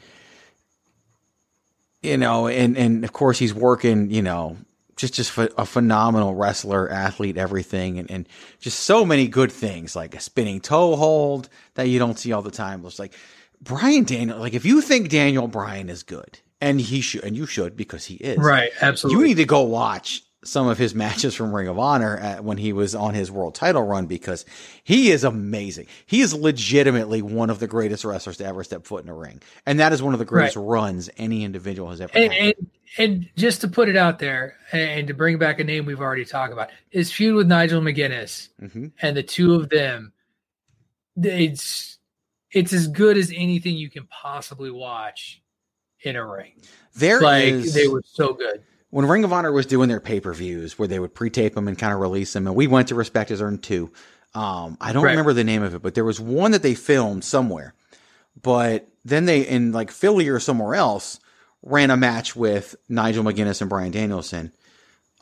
E: you know, and and of course he's working, you know, just just a phenomenal wrestler, athlete, everything, and, and just so many good things like a spinning toe hold that you don't see all the time. It's like Bryan Daniel. Like if you think Daniel Bryan is good, and he should, and you should because he is
F: right. Absolutely,
E: you need to go watch some of his (laughs) matches from Ring of Honor at, when he was on his world title run because he is amazing. He is legitimately one of the greatest wrestlers to ever step foot in a ring, and that is one of the greatest right. runs any individual has ever
F: and,
E: had.
F: And, and just to put it out there, and to bring back a name we've already talked about, his feud with Nigel McGuinness, mm-hmm. and the two of them, it's it's as good as anything you can possibly watch in a ring.
E: There like, is,
F: they were so good
E: when Ring of Honor was doing their pay per views where they would pre tape them and kind of release them, and we went to Respect is Earned too. Um, I don't right. remember the name of it, but there was one that they filmed somewhere. But then they, in like Philly or somewhere else, ran a match with Nigel McGuinness and Bryan Danielson.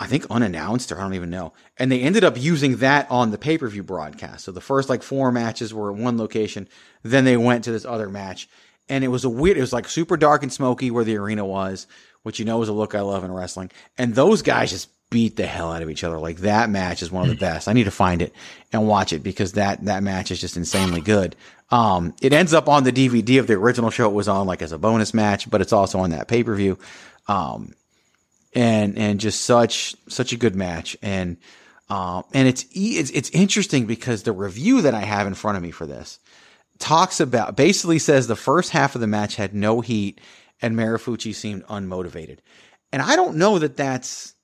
E: I think unannounced or I don't even know. And they ended up using that on the pay per view broadcast. So the first like four matches were at one location. Then they went to this other match. And it was a weird, it was like super dark and smoky where the arena was which you know is a look I love in wrestling. And those guys just beat the hell out of each other. Like that match is one of the (clears throat) best. I need to find it and watch it because that that match is just insanely good. Um, it ends up on the DVD of the original show it was on like as a bonus match, but it's also on that pay per view. Um, and and just such such a good match and um, and it's it's it's interesting because the review that I have in front of me for this talks about basically says the first half of the match had no heat and Marufuji seemed unmotivated. And I don't know that that's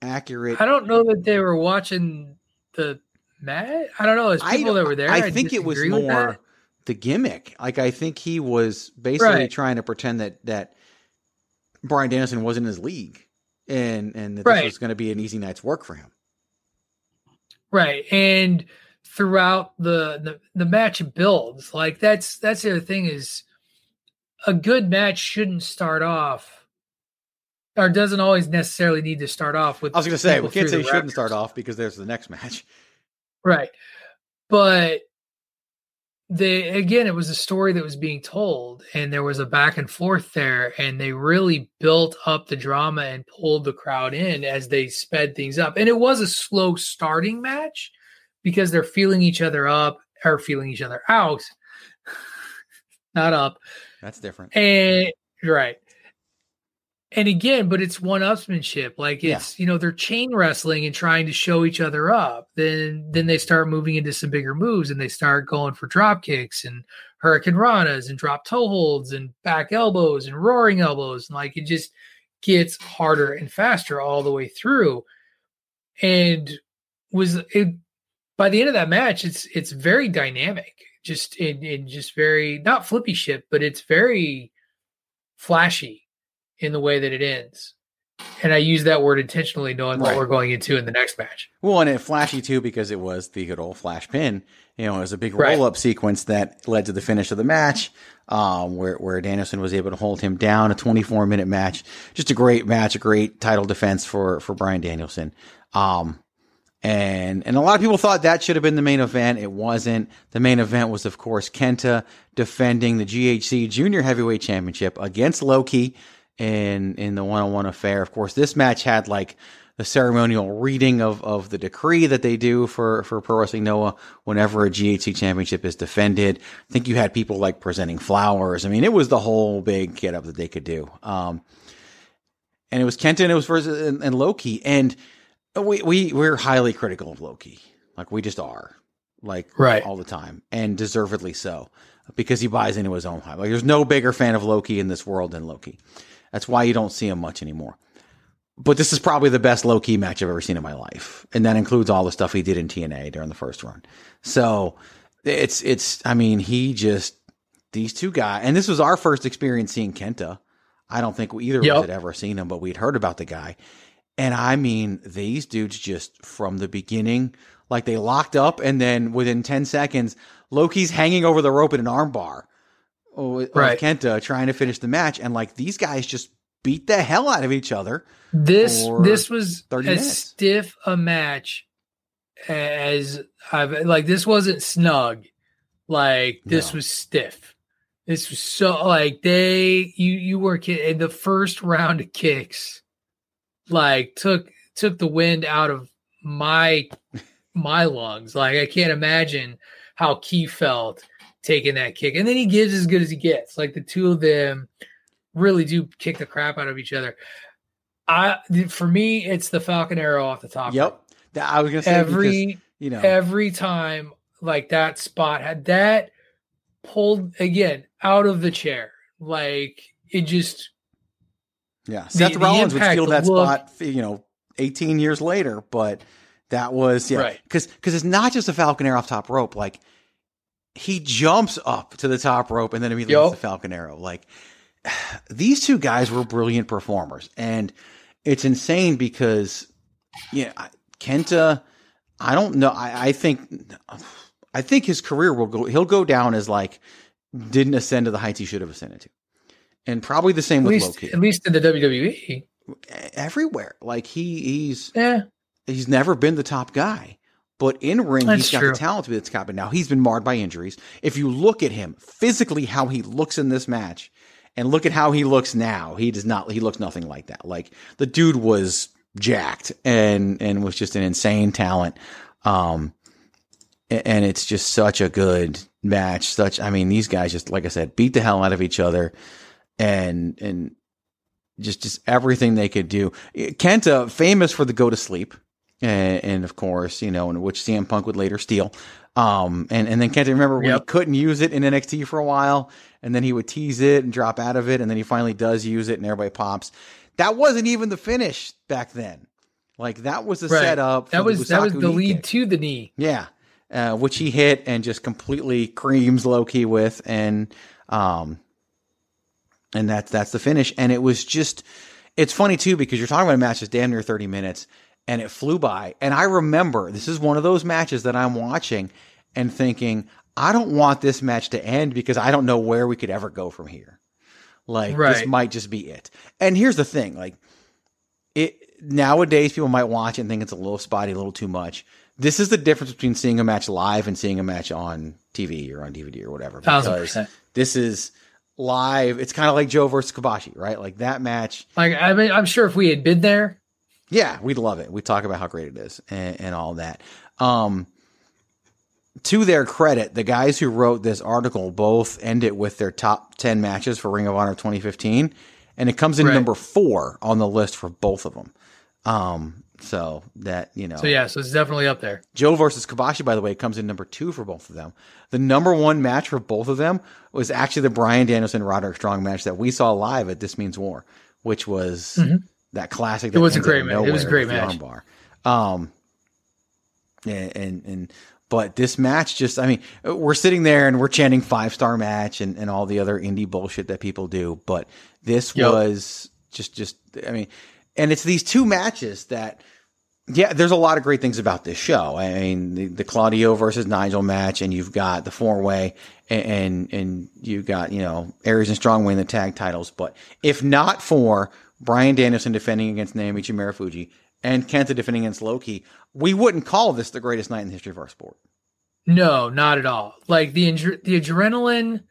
E: accurate.
F: I don't know that they were watching the match. I don't know. As people that were there,
E: I, I think it was more the gimmick. Like I think he was basically right. trying to pretend that that Bryan Danielson wasn't in his league, and and that right. this was going to be an easy night's work for him.
F: Right, and throughout the, the the match builds, like that's that's the other thing is a good match shouldn't start off or doesn't always necessarily need to start off with.
E: I was going to say we can't say it shouldn't start off because there's the next match,
F: right? But they again, it was a story that was being told, and there was a back and forth there, and they really built up the drama and pulled the crowd in as they sped things up. And it was a slow starting match because they're feeling each other up or feeling each other out, (laughs) not up
E: that's different.
F: And right. And again, but it's one upsmanship. Like it's, yeah. you know, they're chain wrestling and trying to show each other up. Then then they start moving into some bigger moves and they start going for drop kicks and hurricane ranas and drop toe holds and back elbows and roaring elbows. And like it just gets harder and faster all the way through. And was it by the end of that match, it's it's very dynamic just in, in just very not flippy shit, but it's very flashy in the way that it ends. And I use that word intentionally, knowing right. what we're going into in the next match.
E: Well, and it flashy too because it was the good old flash pin. You know, it was a big roll up right. sequence that led to the finish of the match, um, where where Danielson was able to hold him down. A 24 minute match, just a great match, a great title defense for for Bryan Danielson. Um, and and a lot of people thought that should have been the main event. It wasn't. The main event was, of course, Kenta defending the GHC Junior Heavyweight Championship against Low Ki in in the one on one affair. Of course, this match had like the ceremonial reading of, of the decree that they do for, for Pro Wrestling Noah whenever a GHC championship is defended. I think you had people like presenting flowers. I mean, it was the whole big get up that they could do. Um, and it was Kenta, it was versus and, and Low Ki, and we we we're highly critical of Low Ki. Like we just are, like
F: right
E: all the time, and deservedly so, because he buys into his own hype. Like there's no bigger fan of Low Ki in this world than Low Ki. That's why you don't see him much anymore. But this is probably the best Low Ki match I've ever seen in my life, and that includes all the stuff he did in TNA during the first run. So it's it's I mean he just these two guys, and this was our first experience seeing Kenta. I don't think either of us had ever seen him, but we'd heard about the guy. And I mean, these dudes just from the beginning, like they locked up, and then within 10 seconds, Low Ki's hanging over the rope in an armbar Oh, uh, with right. Kenta trying to finish the match. And like these guys just beat the hell out of each other.
F: This this was as minutes. stiff a match as I've like this wasn't snug. Like this no. was stiff. This was so like they you you were in the first round of kicks, like took took the wind out of my my lungs. Like I can't imagine how Key felt taking that kick, and then he gives as good as he gets. Like the two of them really do kick the crap out of each other. I for me, it's the Falcon Arrow off the top.
E: Yep, I was gonna say
F: every
E: because, you know
F: every time like that spot had that pulled again out of the chair. Like it just
E: Yeah. The, Seth Rollins would steal that look, spot, you know, 18 years later, but that was yeah.
F: Right.
E: Cause cause it's not just a Falcon Arrow off top rope. Like he jumps up to the top rope and then immediately yep. the Falcon Arrow. Like (sighs) these two guys were brilliant performers. And it's insane because yeah, Kenta, I don't know. I, I think I think his career will go. He'll go down as like didn't ascend to the heights he should have ascended to, and probably the same
F: at
E: with
F: least, Low Ki. At least in the WWE,
E: everywhere. Like he he's
F: yeah
E: he's never been the top guy. But in ring, That's he's got true. the talent to be the top. But now he's been marred by injuries. If you look at him physically, how he looks in this match, and look at how he looks now, he does not. He looks nothing like that. Like the dude was jacked and and was just an insane talent. Um, and it's just such a good match. Such, I mean, these guys just, like I said, beat the hell out of each other, and and just just everything they could do. Kenta, famous for the go to sleep, and, and of course, you know, which CM Punk would later steal. Um, and and then Kenta, remember when yep. he couldn't use it in NXT for a while, and then he would tease it and drop out of it, and then he finally does use it, and everybody pops. That wasn't even the finish back then. Like that was the right. setup.
F: That was that was the lead kick. to the knee.
E: Yeah, uh, which he hit and just completely creams Low Ki with, and um, and that's that's the finish. And it was just, it's funny too because you're talking about a match that's damn near 30 minutes, and it flew by. And I remember this is one of those matches that I'm watching and thinking, I don't want this match to end because I don't know where we could ever go from here. Like right. this might just be it. And here's the thing, like it nowadays people might watch it and think it's a little spotty, a little too much this is the difference between seeing a match live and seeing a match on TV or on DVD or whatever.
F: Thousand percent.
E: This is live. It's kind of like Joe versus Kobashi, right? Like that match.
F: Like I mean, I'm sure if we had been there,
E: yeah, we'd love it. We talk about how great it is and, and all that. Um, to their credit, the guys who wrote this article both end it with their top 10 matches for Ring of Honor 2015, and it comes in right. number four on the list for both of them. Um, so that you know.
F: So yeah, so it's definitely up there.
E: Joe versus Kobashi, by the way, comes in number two for both of them. The number one match for both of them was actually the Bryan Danielson Roderick Strong match that we saw live at This Means War, which was mm-hmm. That classic. That
F: it was a great match. It was a great match.
E: Armbar. Um, and, and and but this match just, I mean, we're sitting there and we're chanting five star match and, and all the other indie bullshit that people do. But this yep. was just, just, I mean, and it's these two matches that, yeah, there's a lot of great things about this show. I mean, the, the Claudio versus Nigel match, and you've got the four way, and, and, and you've got you know Aries and Strong winning the tag titles. But if not for Bryan Danielson defending against Naomichi Marufuji and Kenta defending against Low Ki, we wouldn't call this the greatest night in the history of our sport.
F: No, not at all. Like the the adrenaline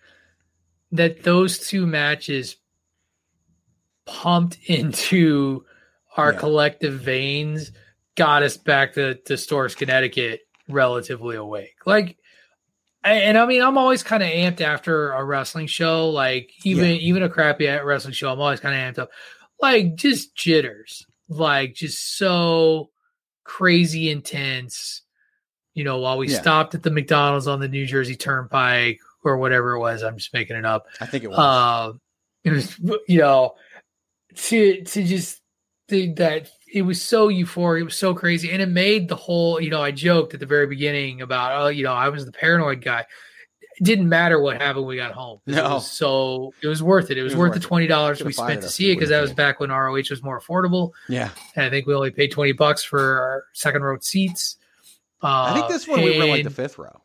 F: that those two matches pumped into our yeah. collective veins got us back to, to Storrs, Connecticut relatively awake. Like, and I mean, I'm always kind of amped after a wrestling show, like even yeah. even a crappy wrestling show. I'm always kind of amped up. Like just jitters, like just so crazy intense. You know, while we yeah. stopped at the McDonald's on the New Jersey Turnpike or whatever it was, I'm just making it up.
E: I think it was. Uh,
F: it was, you know, to to just think that it was so euphoric, it was so crazy, and it made the whole. You know, I joked at the very beginning about, oh, you know, I was the paranoid guy it didn't matter what happened when we got home. No. It so it was worth it. It was, it was worth, worth the twenty dollars we spent to see it because that was back when ROH was more affordable.
E: Yeah,
F: and I think we only paid twenty bucks for our second row seats.
E: Uh, I think this one we were like the fifth row.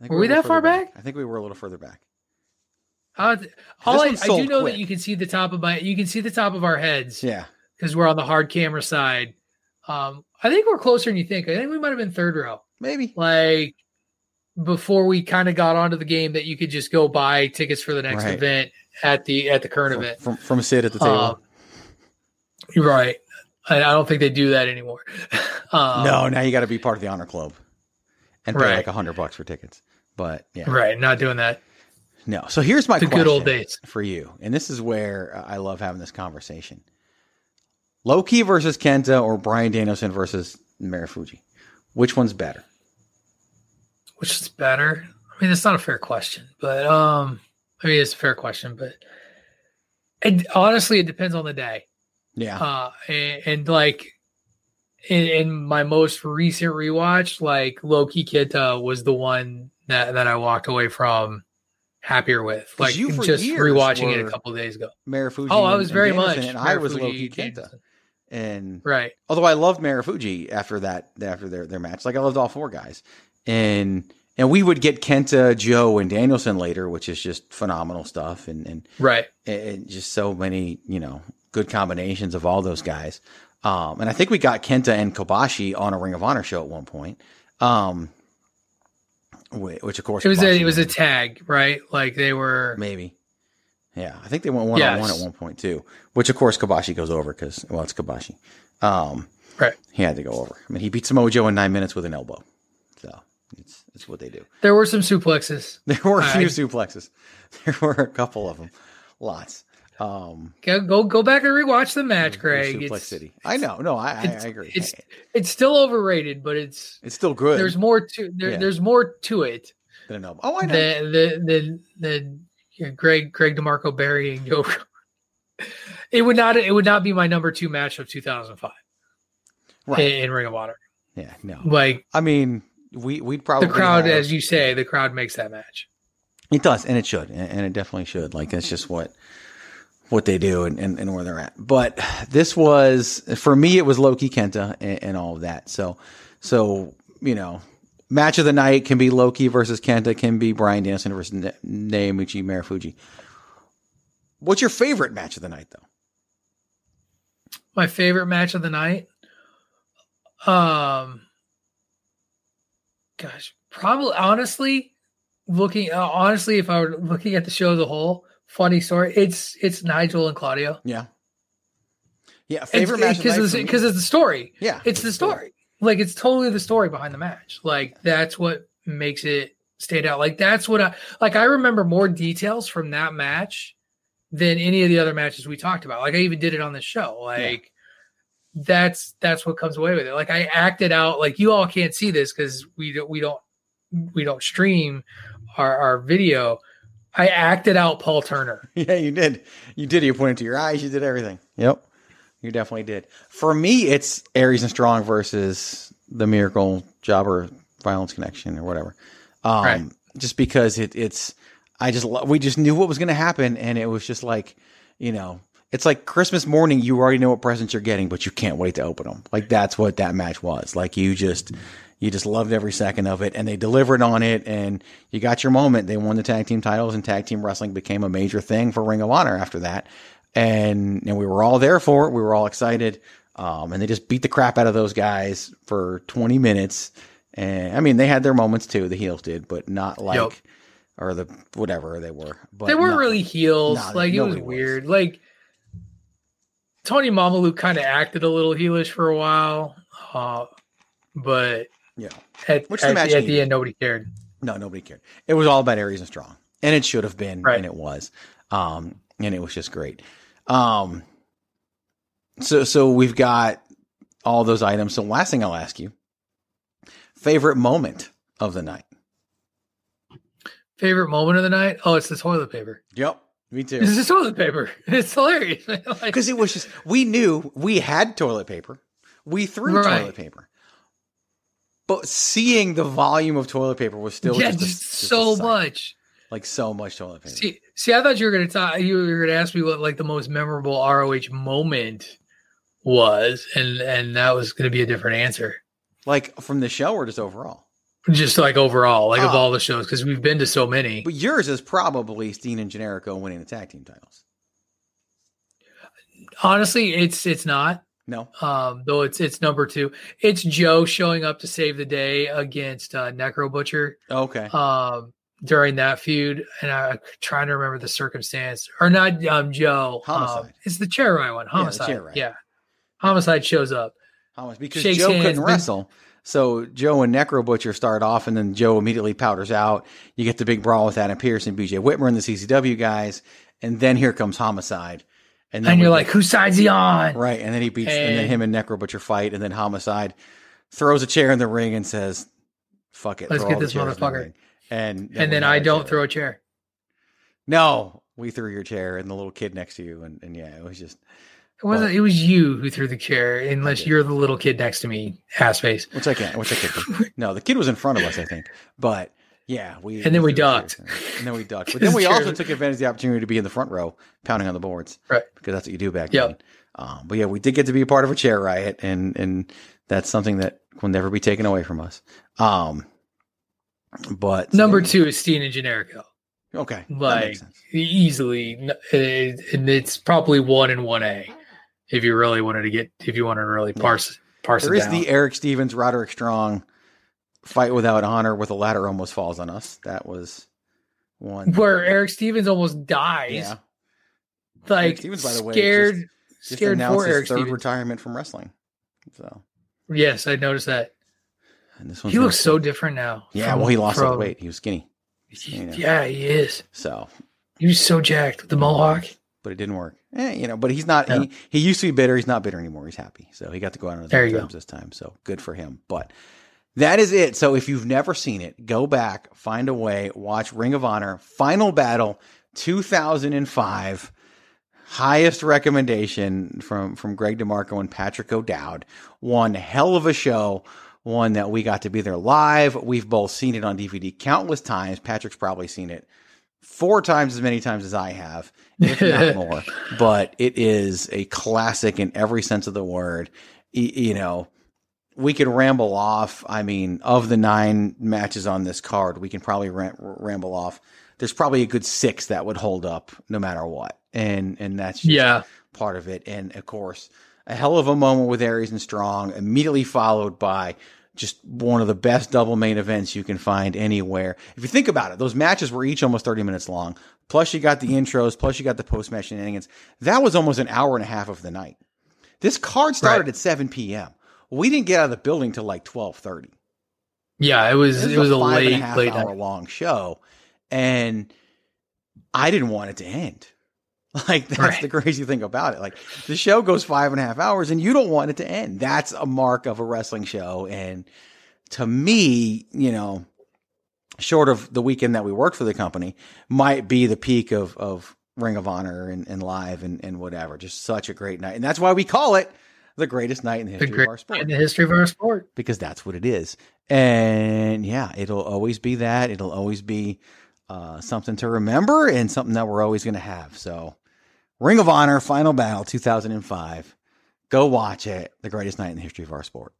F: Were we, we that far back?
E: back? I think we were a little further back.
F: Uh, all I, I, do know quick. that you can see the top of my you can see the top of our heads.
E: Yeah,
F: because we're on the hard camera side. Um, I think we're closer than you think. I think we might have been third row.
E: Maybe
F: like before we kind of got onto the game that you could just go buy tickets for the next right. event at the at the current
E: from,
F: event
E: from from a sit at the table. Um,
F: right. I, I, don't think they do that anymore. (laughs)
E: um, no, now you got to be part of the honor club and pay right. like a hundred bucks for tickets. But yeah,
F: right. Not doing that.
E: No. So here's my the good old days for you, and this is where I love having this conversation: Low Ki versus Kenta or Bryan Danielson versus Marufuji. Which one's better?
F: Which is better? I mean, it's not a fair question, but um, I mean, it's a fair question, but it, honestly, it depends on the day.
E: Yeah.
F: Uh, and, and like in, in, my most recent rewatch, like Low Ki Kenta was the one that, that I walked away from happier with. Like you just rewatching it a couple days ago.
E: Marufuji.
F: Oh, I was very much.
E: And I was Low Ki Kenta. And
F: right.
E: Although I loved Marufuji after that, after their, their match, like I loved all four guys and and we would get Kenta, Joe, and Danielson later, which is just phenomenal stuff, and and
F: right,
E: and just so many you know good combinations of all those guys. Um, and I think we got Kenta and Kobashi on a Ring of Honor show at one point. Um, which of course
F: it was Kobashi a it was a tag, right? Like they were
E: maybe. Yeah, I think they went one on one at one point too. Which of course Kobashi goes over because well, it's Kobashi. Um,
F: right.
E: He had to go over. I mean, he beat Samoa Joe in nine minutes with an elbow. It's what they do.
F: There were some suplexes. (laughs)
E: There were a few I, suplexes. (laughs) There were a couple of them. Lots. Um,
F: go go go back and rewatch the match, Craig.
E: Suplex it's, City. I know. No, I, I, I, agree.
F: It's it's still overrated, but it's
E: it's still good.
F: There's more to there, yeah. There's more to it.
E: Than an Oh, I know.
F: The the the, the Greg Greg DeMarco burying Yoko. (laughs) it would not it would not be my number two match of 2005. Right. In, in Ring of Honor.
E: Yeah. No.
F: Like
E: I mean we we'd probably
F: the crowd, have, as you say, the crowd makes that match.
E: It does, and it should, and it definitely should. Like that's just what what they do and, and, and where they're at. But this was for me, it was Low Ki Kenta and, and, all of that. So so you know, match of the night can be Low Ki versus Kenta, can be Bryan Danielson versus Naomichi Marufuji. What's your favorite match of the night, though?
F: My favorite match of the night. Um, gosh, probably honestly, looking uh, honestly, if I were looking at the show as a whole, funny story. It's it's Nigel and Claudio.
E: Yeah, yeah. Favorite it's,
F: match because because it's the story.
E: Yeah,
F: it's the story. Like it's totally the story behind the match. Like that's what makes it stand out. Like that's what I like. I remember more details from that match than any of the other matches we talked about. Like I even did it on the show. Like that's that's what comes away with it. Like I acted out like you all can't see this because we don't we don't we don't stream our, our video. I acted out Paul Turner. (laughs)
E: Yeah, you did. You did. You pointed to your eyes. You did everything. Yep, you definitely did. For me, it's Aries and Strong versus the Miracle Jobber Violence Connection or whatever. Um, right. Just because it, it's, I just we just knew what was going to happen, and it was just like, you know, it's like Christmas morning. You already know what presents you're getting, but you can't wait to open them. Like that's what that match was. Like you just, you just loved every second of it, and they delivered on it, and you got your moment. They won the tag team titles, and tag team wrestling became a major thing for Ring of Honor after that. And and we were all there for it. We were all excited. Um, and they just beat the crap out of those guys for 20 minutes. And I mean, they had their moments too. The heels did, but not like, yep. or the whatever they were. But
F: they weren't really heels. like it was weird. Was. Like Tony Mamaluke kind of acted a little heelish for a while, uh, but
E: yeah,
F: at, Which the, at, at the end nobody cared.
E: No, nobody cared. It was all about Aries and Strong, and it should have been, right. and it was, um, and it was just great. Um, so so we've got all those items. So last thing I'll ask you, favorite moment of the night.
F: Favorite moment of the night? Oh, it's the toilet paper.
E: Yep. Me too.
F: It's the toilet paper. (laughs) It's hilarious.
E: Because (laughs) like, it was just, we knew we had toilet paper. We threw right. toilet paper. But seeing the volume of toilet paper was still
F: yeah,
E: just,
F: just so much.
E: Like so much toilet paper.
F: See, see, I thought you were gonna talk you were gonna ask me what like the most memorable ROH moment was, and and that was gonna be a different answer.
E: Like from the show or just overall?
F: Just like overall, like oh. of all the shows, because we've been to so many.
E: But yours is probably Steen and Generico winning the tag team titles.
F: Honestly, it's it's not.
E: No.
F: Um, though it's it's number two. It's Joe showing up to save the day against uh, Necro Butcher.
E: Okay.
F: Um, during that feud, and I'm trying to remember the circumstance, or not um, Joe.
E: Homicide.
F: Um, it's the chair ride one. Homicide.
E: Yeah,
F: yeah. Homicide shows up.
E: Homicide because Joe hands, couldn't wrestle. So Joe and Necro Butcher start off, and then Joe immediately powders out. You get the big brawl with Adam Pearce and BJ Whitmer and the CCW guys, and then here comes Homicide.
F: And, and you're like, whose side's he on?
E: Right. And then he beats, and, and then him and Necro Butcher fight, and then Homicide throws a chair in the ring and says, "Fuck it,
F: let's get this motherfucker."
E: And
F: and then I don't throw a chair.
E: No, we threw your chair and the little kid next to you, and, and yeah, it was just.
F: It wasn't. it was you who threw the chair, unless you're the little kid next to me, ass face.
E: Which I can't. Which I can't. (laughs) no, the kid was in front of us, I think. But yeah, we.
F: And then we ducked.
E: And then we ducked. (laughs) But then we also took advantage of the opportunity to be in the front row, pounding on the boards,
F: right?
E: Because that's what you do back yep. then. Um, but yeah, we did get to be a part of a chair riot, and and that's something that will never be taken away from us. Um, but
F: number two is Steen and Generico.
E: Okay,
F: like easily, and it's probably one and one A. If you really wanted to get, if you wanted to really parse yeah. parse
E: there
F: it
E: is down. the Erick Stevens, Roderick Strong fight without honor, where the ladder almost falls on us. That was one
F: where Erick Stevens almost dies.
E: Yeah,
F: like Erick Stevens, by the way, scared, just, just scared for
E: his
F: Erick
E: third
F: Stevens.
E: retirement from wrestling. So
F: yes, I noticed that.
E: And this one
F: he looks so different now.
E: Yeah, from, well, he lost all the weight. He was skinny.
F: skinny yeah, he is.
E: So
F: he was so jacked with the mohawk.
E: But it didn't work. Eh, you know, but he's not. No. He, he used to be bitter. He's not bitter anymore. He's happy. So he got to go out on his
F: there
E: terms this time. So good for him. But that is it. So if you've never seen it, go back, find a way, watch Ring of Honor Final Battle 2005 highest recommendation from from Greg DeMarco and Patrick O'Dowd. One hell of a show one that we got to be there live. We've both seen it on DVD countless times. Patrick's probably seen it four times as many times as I have, if not (laughs) more. But it is a classic in every sense of the word. you know, we could ramble off. I mean, of the nine matches on this card, we can probably ramble off. There's probably a good six that would hold up no matter what, and and that's
F: yeah
E: part of it. And of course, a hell of a moment with Aries and Strong, immediately followed by just one of the best double main events you can find anywhere. If you think about it, those matches were each almost 30 minutes long. Plus you got the intros, plus you got the post match shenanigans. That was almost an hour and a half of the night. This card started right. at 7 p.m. We didn't get out of the building till like 12:30.
F: Yeah, it was it was, it was a, a late late
E: hour night. long show and I didn't want it to end. (laughs) Like that's right. the crazy thing about it. Like the show goes five and a half hours and you don't want it to end. That's a mark of a wrestling show. And to me, you know, short of the weekend that we worked for the company, might be the peak of of Ring of Honor and, and live and, and whatever. Just such a great night. And that's why we call it the greatest night in the history the of our sport.
F: In the history of our sport.
E: Because that's what it is. And yeah, it'll always be that. It'll always be uh, something to remember and something that we're always going to have. So, Ring of Honor Final Battle 2005. Go watch it. The greatest night in the history of our sport.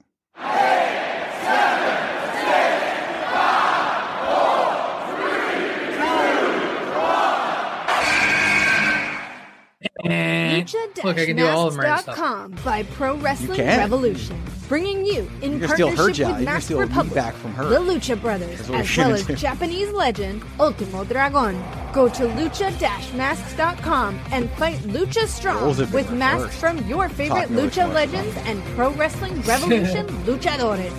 F: I can do all of them
M: by Pro Wrestling Revolution, bringing you in partnership
E: with
M: Mask Republic,
E: back from her.
M: the Lucha Brothers, as well as do. Japanese legend Ultimo Dragon. Go to lucha-masks.com and fight Lucha Strong with masks from your favorite Lucha legends and Pro Wrestling Revolution (laughs) luchadores.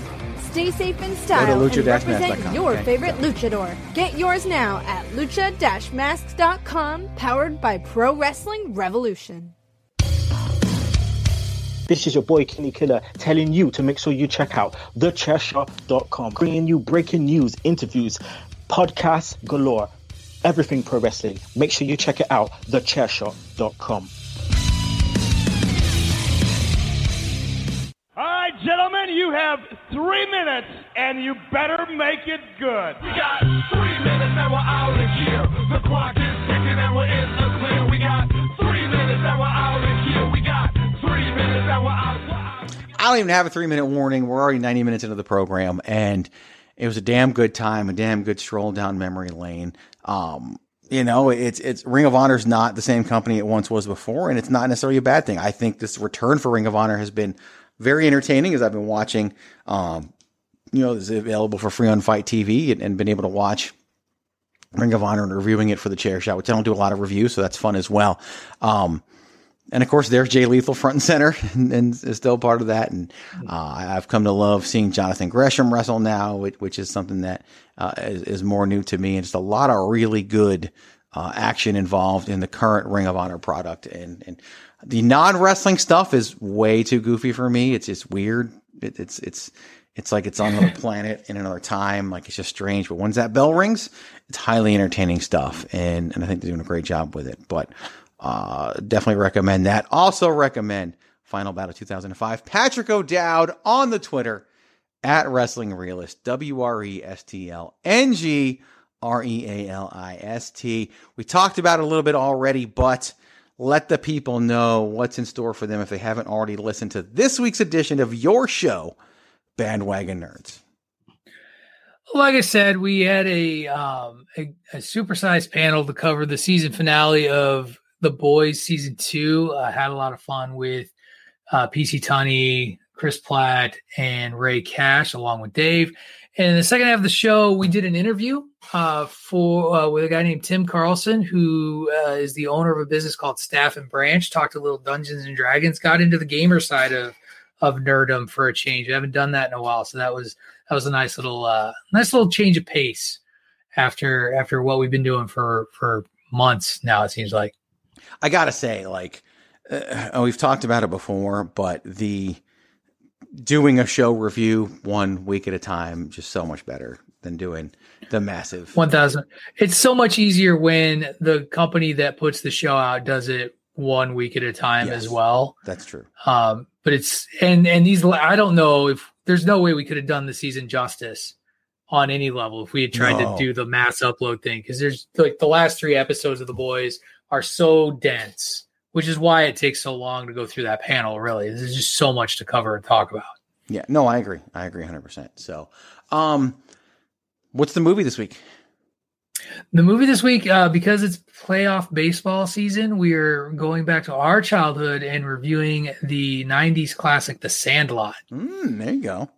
M: Stay safe in style and represent your okay, favorite luchador. Get yours now at lucha-masks.com, powered by Pro Wrestling Revolution.
N: This is your boy Kenny Killer telling you to make sure you check out thechairshot.com, bringing you breaking news, interviews, podcasts galore, everything pro wrestling. Make sure you check it out, thechairshot.com.
K: All right, gentlemen, you have three minutes, and you better make it good.
O: We got three minutes and we're out of here. The clock is ticking and we're in the clear. We got three minutes and we're out of here. We got
E: I don't even have a three minute warning. We're already 90 minutes into the program, and it was a damn good time, a damn good stroll down memory lane. Um, you know, it's it's Ring of Honor is not the same company it once was before, and it's not necessarily a bad thing. I think this return for Ring of Honor has been very entertaining as I've been watching. Um, you know, it's available for free on FITE TV and, and, been able to watch Ring of Honor and reviewing it for the chair shot, which I don't do a lot of reviews, so that's fun as well. Um, and of course, there's Jay Lethal front and center, (laughs) and, and is still part of that. And uh, I've come to love seeing Jonathan Gresham wrestle now, which, which is something that uh, is, is, more new to me. And just a lot of really good uh, action involved in the current Ring of Honor product. And, and the non wrestling stuff is way too goofy for me. It's just weird. It, it's it's it's like it's on another (laughs) planet in another time. Like it's just strange. But once that bell rings, it's highly entertaining stuff, and and I think they're doing a great job with it. But uh, definitely recommend that. Also recommend Final Battle 2005. Patrick O'Dowd on the Twitter at Wrestling Realist. W R E S T L N G R E A L I S T. We talked about it a little bit already, but let the people know what's in store for them if they haven't already listened to this week's edition of your show, Bandwagon Nerds.
F: Like I said, we had a um, a, a supersized panel to cover the season finale of The Boys season two. I had a lot of fun with uh, PC Tunney, Chris Platt, and Ray Cash, along with Dave. And the second half of the show, we did an interview uh, for uh, with a guy named Tim Carlson, who uh, is the owner of a business called Staff and Branch. Talked a little Dungeons and Dragons, got into the gamer side of of nerdum for a change. I haven't done that in a while, so that was that was a nice little uh, nice little change of pace after after what we've been doing for for months now. It seems like.
E: I gotta say, like uh, we've talked about it before, but the doing a show review one week at a time just so much better than doing the massive
F: 1000 it's so much easier when the company that puts the show out does it one week at a time yes, as well.
E: That's true.
F: Um but it's and and these i don't know if there's no way we could have done the season justice on any level if we had tried no. to do the mass upload thing because there's like the last three episodes of the boys are so dense which is why it takes so long to go through that panel. Really, there's just so much to cover and talk about.
E: Yeah, no, I agree. I agree 100. percent So, um, what's the movie this week?
F: The movie this week, uh, because it's playoff baseball season, we are going back to our childhood and reviewing the '90s classic, The Sandlot.
E: Mm, there you go.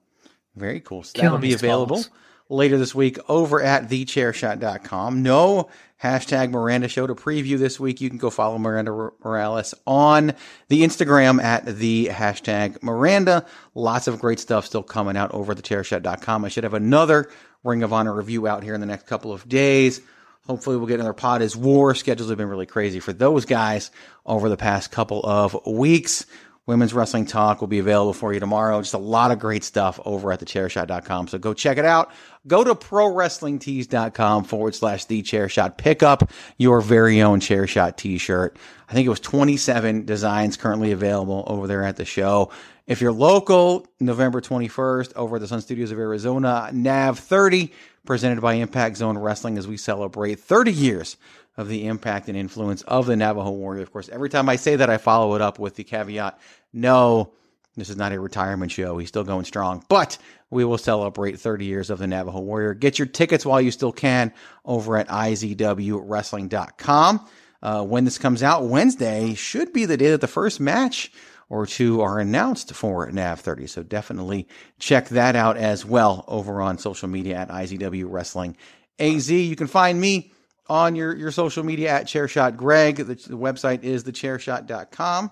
E: Very cool. So that'll be available calls. later this week over at thechairshot.com. No hashtag Miranda Show to preview this week. You can go follow Miranda Morales on the Instagram at the hashtag Miranda. Lots of great stuff still coming out over at thechairshot.com. I should have another Ring of Honor review out here in the next couple of days. Hopefully we'll get another pod as war schedules have been really crazy for those guys over the past couple of weeks. Women's Wrestling Talk will be available for you tomorrow. Just a lot of great stuff over at thechairshot.com. So go check it out. Go to prowrestlingtees.com forward slash the chair shot. Pick up your very own chair shot t shirt. I think it was 27 designs currently available over there at the show. If you're local, November 21st over at the Sun Studios of Arizona, NAV 30, presented by Impact Zone Wrestling as we celebrate 30 years of the impact and influence of the Navajo warrior. Of course, every time I say that, I follow it up with the caveat no, this is not a retirement show. He's still going strong, but we will celebrate 30 years of the Navajo warrior. Get your tickets while you still can over at izwwrestling.com. Uh, when this comes out, Wednesday should be the day that the first match or two are announced for NAV 30. So definitely check that out as well over on social media at IZW Wrestling AZ. You can find me on your, your social media at Chairshot Greg. The, the website is thechairshot.com.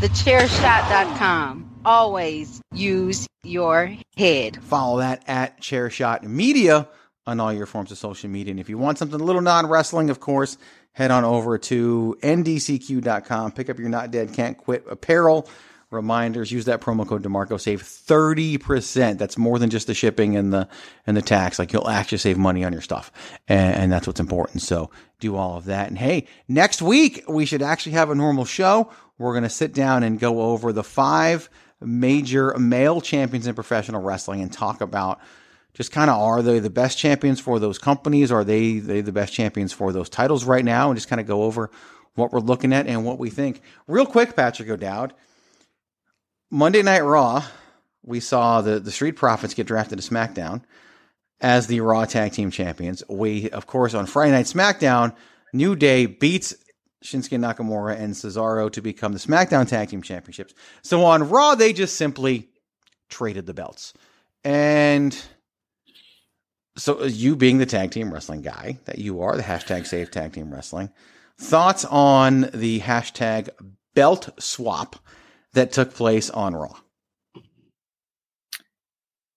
I: Thechairshot.com. Always use your head.
E: Follow that at Chairshot Media on all your forms of social media. And if you want something a little non wrestling, of course, head on over to ndcq.com. Pick up your Not Dead Can't Quit apparel reminders. Use that promo code Demarco. Save thirty percent. That's more than just the shipping and the and the tax. Like you'll actually save money on your stuff, and, and that's what's important. So do all of that. And hey, next week we should actually have a normal show. We're gonna sit down and go over the five major male champions in professional wrestling and talk about just kind of are they the best champions for those companies? Are they they the best champions for those titles right now? And just kind of go over what we're looking at and what we think. Real quick, Patrick O'Dowd. Monday Night Raw, we saw the, the Street Profits get drafted to SmackDown as the Raw Tag Team Champions. We, of course, on Friday Night SmackDown, New Day beats Shinsuke Nakamura and Cesaro to become the SmackDown Tag Team Championships. So on Raw, they just simply traded the belts. And so uh, you being the tag team wrestling guy that you are, the hashtag save tag team wrestling, thoughts on the hashtag belt swap that took place on Raw?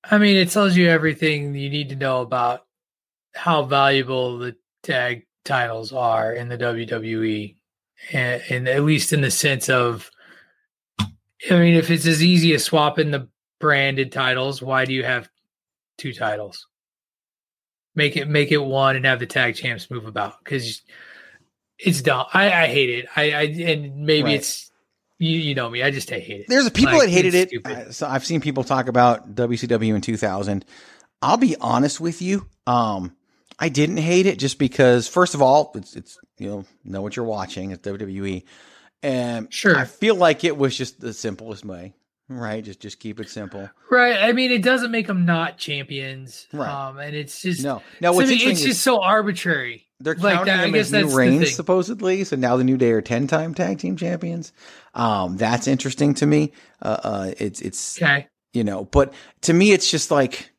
F: I mean, it tells you everything you need to know about how valuable the tag titles are in the WWE, and, and, at least in the sense of, I mean, if it's as easy as swapping the branded titles, why do you have two titles? Make it make it one and have the tag champs move about because it's dumb. I, I hate it. I, I and maybe right. it's you, you know me. I just hate it.
E: There's people like, that hated it. Uh, so I've seen people talk about WCW in 2000. I'll be honest with you. Um, I didn't hate it just because, first of all, it's, it's you know know what you're watching. It's WWE, and
F: sure,
E: I feel like it was just the simplest way. Right, just just keep it simple.
F: Right. I mean, it doesn't make them not champions. Right. Um, and it's just
E: no, no. What's
F: I mean, it's just so arbitrary.
E: They're like counting that, them as new reigns supposedly. So now the New Day are ten time tag team champions. Um, that's interesting to me. Uh, uh it's it's
F: okay.
E: You know, but to me, it's just like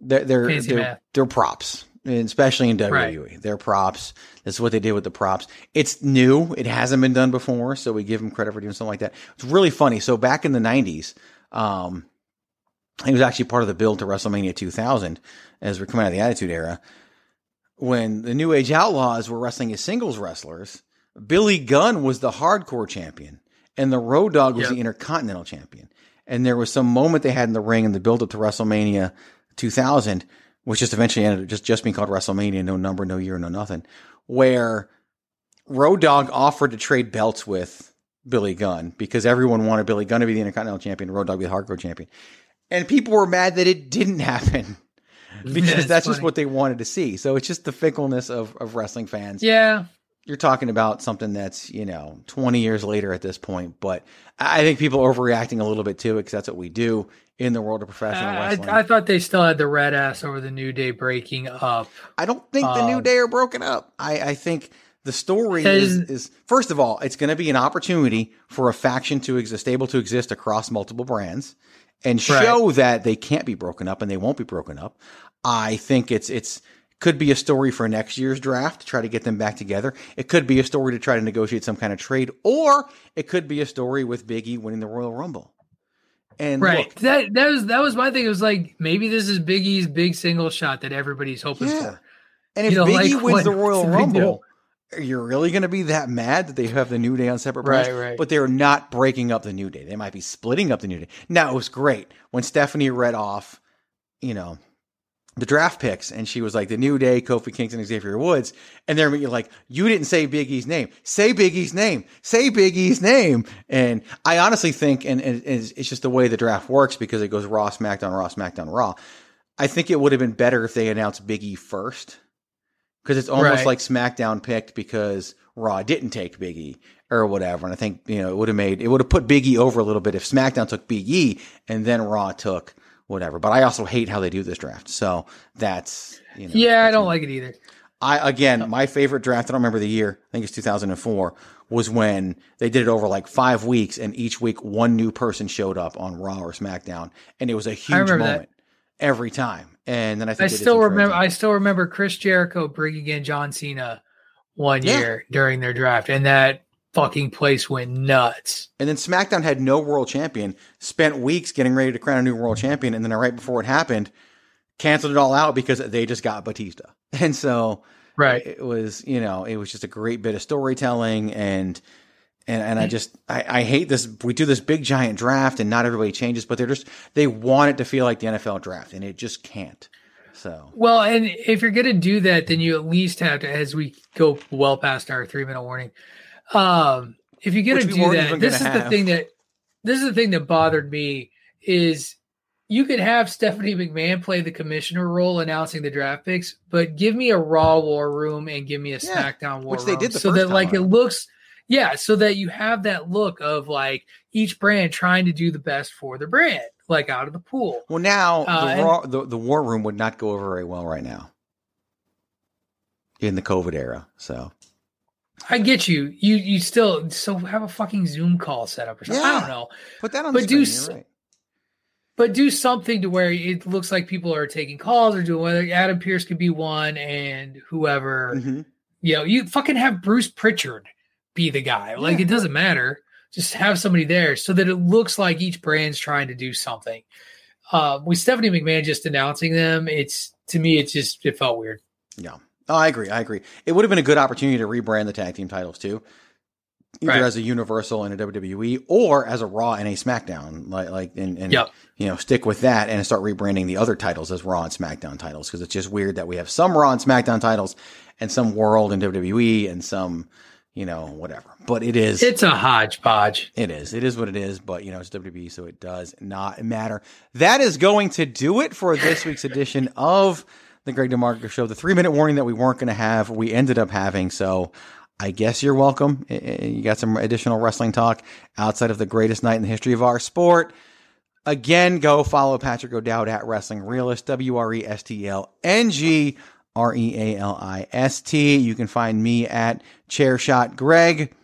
E: they're they're they're, they're, props, especially in WWE. Right. They're props. That's what they did with the props. It's new. It hasn't been done before, so we give them credit for doing something like that. It's really funny. So back in the '90s, um, he was actually part of the build to WrestleMania 2000 as we're coming out of the Attitude Era. When the New Age Outlaws were wrestling as singles wrestlers, Billy Gunn was the hardcore champion, and the Road Dog was yep. the Intercontinental champion. And there was some moment they had in the ring in the build up to WrestleMania 2000, which just eventually ended up just, just being called WrestleMania, no number, no year, no nothing, where Road Dog offered to trade belts with Billy Gunn because everyone wanted Billy Gunn to be the Intercontinental Champion, Road Dog be the Hardcore Champion, and people were mad that it didn't (laughs) happen (laughs) because yeah, that's funny. just what they wanted to see. So it's just the fickleness of of wrestling fans.
F: Yeah,
E: you're talking about something that's you know 20 years later at this point, but I think people are overreacting a little bit too because that's what we do in the world of professional wrestling.
F: I, I, thought they still had the red ass over the New Day breaking up.
E: I don't think um, the New um, Day are broken up. I, I think the story is, is, first of all, it's going to be an opportunity for a faction to exist, able to exist across multiple brands, and show right. that they can't be broken up and they won't be broken up. I think it's it's could be a story for next year's draft to try to get them back together. It could be a story to try to negotiate some kind of trade, or it could be a story with Biggie winning the Royal Rumble. And
F: right,
E: look,
F: that that was that was my thing. It was like maybe this is Big E's big single shot that everybody's hoping yeah. for.
E: And if you know, Biggie like, wins what, the Royal (laughs) Rumble, you're really going to be that mad that they have the New Day on separate brands?
F: Right, right.
E: But they're not breaking up the New Day. They might be splitting up the New Day. Now it was great when Stephanie read off, you know, the draft picks, and she was like, "The New Day, Kofi Kingston, Xavier Woods," and they're like, "You didn't say Big E's name. Say Big E's name. Say Big E's name." And I honestly think, and, and it's just the way the draft works because it goes Raw, SmackDown, Raw, SmackDown, Raw. I think it would have been better if they announced Big E first, because it's almost right. like SmackDown picked because Raw didn't take Big E or whatever. And I think you know it would have made it would have put Big E over a little bit if SmackDown took Big E and then Raw took whatever. But I also hate how they do this draft. So that's you know,
F: yeah, I don't like it either.
E: I again, my favorite draft. I don't remember the year. I think it's 2004. Was when they did it over like five weeks, and each week one new person showed up on Raw or SmackDown, and it was a huge moment that. every time. And then I think
F: I still remember. I still remember Chris Jericho bringing in John Cena one yeah. year during their draft, and that fucking place went nuts.
E: And then SmackDown had no world champion, spent weeks getting ready to crown a new world champion, and then right before it happened, canceled it all out because they just got Batista. (laughs) And so
F: right,
E: it was, you know, it was just a great bit of storytelling and And, and I just I, I hate this. We do this big giant draft, and not everybody changes, but they're just they want it to feel like the NFL draft, and it just can't. So
F: well, and if you're gonna do that, then you at least have to, as we go well past our three minute warning, um, if you're gonna do that, this is have. the thing that this is the thing that bothered me is you could have Stephanie McMahon play the commissioner role announcing the draft picks, but give me a Raw War Room and give me a yeah, SmackDown War
E: which they did the
F: so
E: that
F: like
E: it
F: looks, yeah, so that you have that look of like each brand trying to do the best for the brand, like out of the pool.
E: Well, now uh, the, Raw, the the War Room would not go over very well right now in the COVID era. So
F: I get you. You you still so have a fucking Zoom call set up or something. Yeah. I don't know.
E: Put that on.
F: But
E: do
F: right but do something to where it looks like people are taking calls or doing whether Adam Pearce could be one and whoever. Mm-hmm. You know, you fucking have Bruce Pritchard be the guy. Like yeah. it doesn't matter. Just have somebody there so that it looks like each brand's trying to do something. Uh, with Stephanie McMahon just announcing them, it's to me, it just it felt weird.
E: Yeah. Oh, I agree. I agree. It would have been a good opportunity to rebrand the tag team titles too either right. as a Universal and a WWE or as a Raw and a SmackDown, like like and, and yep. you know stick with that and start rebranding the other titles as Raw and SmackDown titles because it's just weird that we have some Raw and SmackDown titles and some World and WWE and some you know whatever. But it is
F: it's a hodgepodge.
E: It is. It is what it is. But you know it's WWE, so it does not matter. That is going to do it for this week's edition of the Greg DeMarco Show. The three minute warning that we weren't going to have, we ended up having. So I guess you're welcome. You got some additional wrestling talk outside of the greatest night in the history of our sport. Again, go follow Patrick O'Dowd at Wrestling Realist, W R E S T L N G R E A L I S T. You can find me at Chairshot Greg.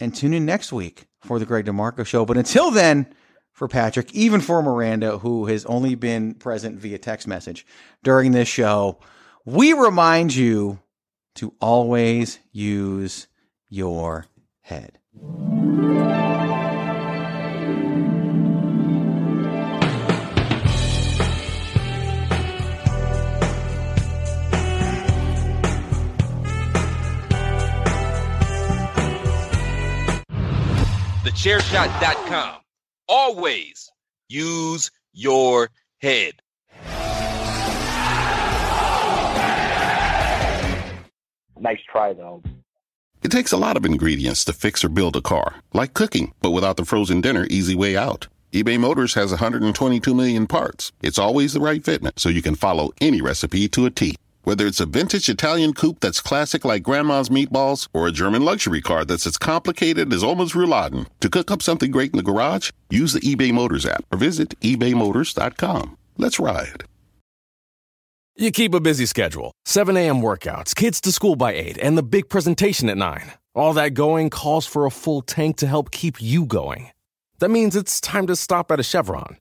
E: And tune in next week for the Greg DeMarco Show. But until then, for Patrick, even for Miranda, who has only been present via text message during this show, we remind you to always use your head.
C: TheChairShot.com. Always use your head.
N: Nice try, though.
P: It takes a lot of ingredients to fix or build a car, like cooking, but without the frozen dinner easy way out. eBay Motors has 122 million parts. It's always the right fitment, so you can follow any recipe to a T. Whether it's a vintage Italian coupe that's classic like grandma's meatballs, or a German luxury car that's as complicated as Oma's rouladen, to cook up something great in the garage, use the eBay Motors app or visit ebaymotors.com. Let's ride.
Q: You keep a busy schedule 7 a.m. workouts, kids to school by 8, and the big presentation at 9. All that going calls for a full tank to help keep you going. That means it's time to stop at a Chevron.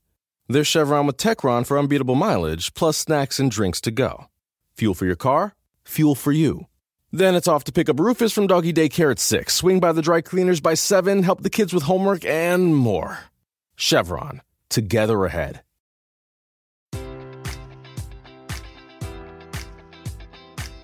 Q: There's Chevron with Techron for unbeatable mileage, plus snacks and drinks to go. Fuel for your car, fuel for you. Then it's off to pick up Rufus from doggy daycare at 6, swing by the dry cleaners by 7, help the kids with homework, and more. Chevron, together ahead.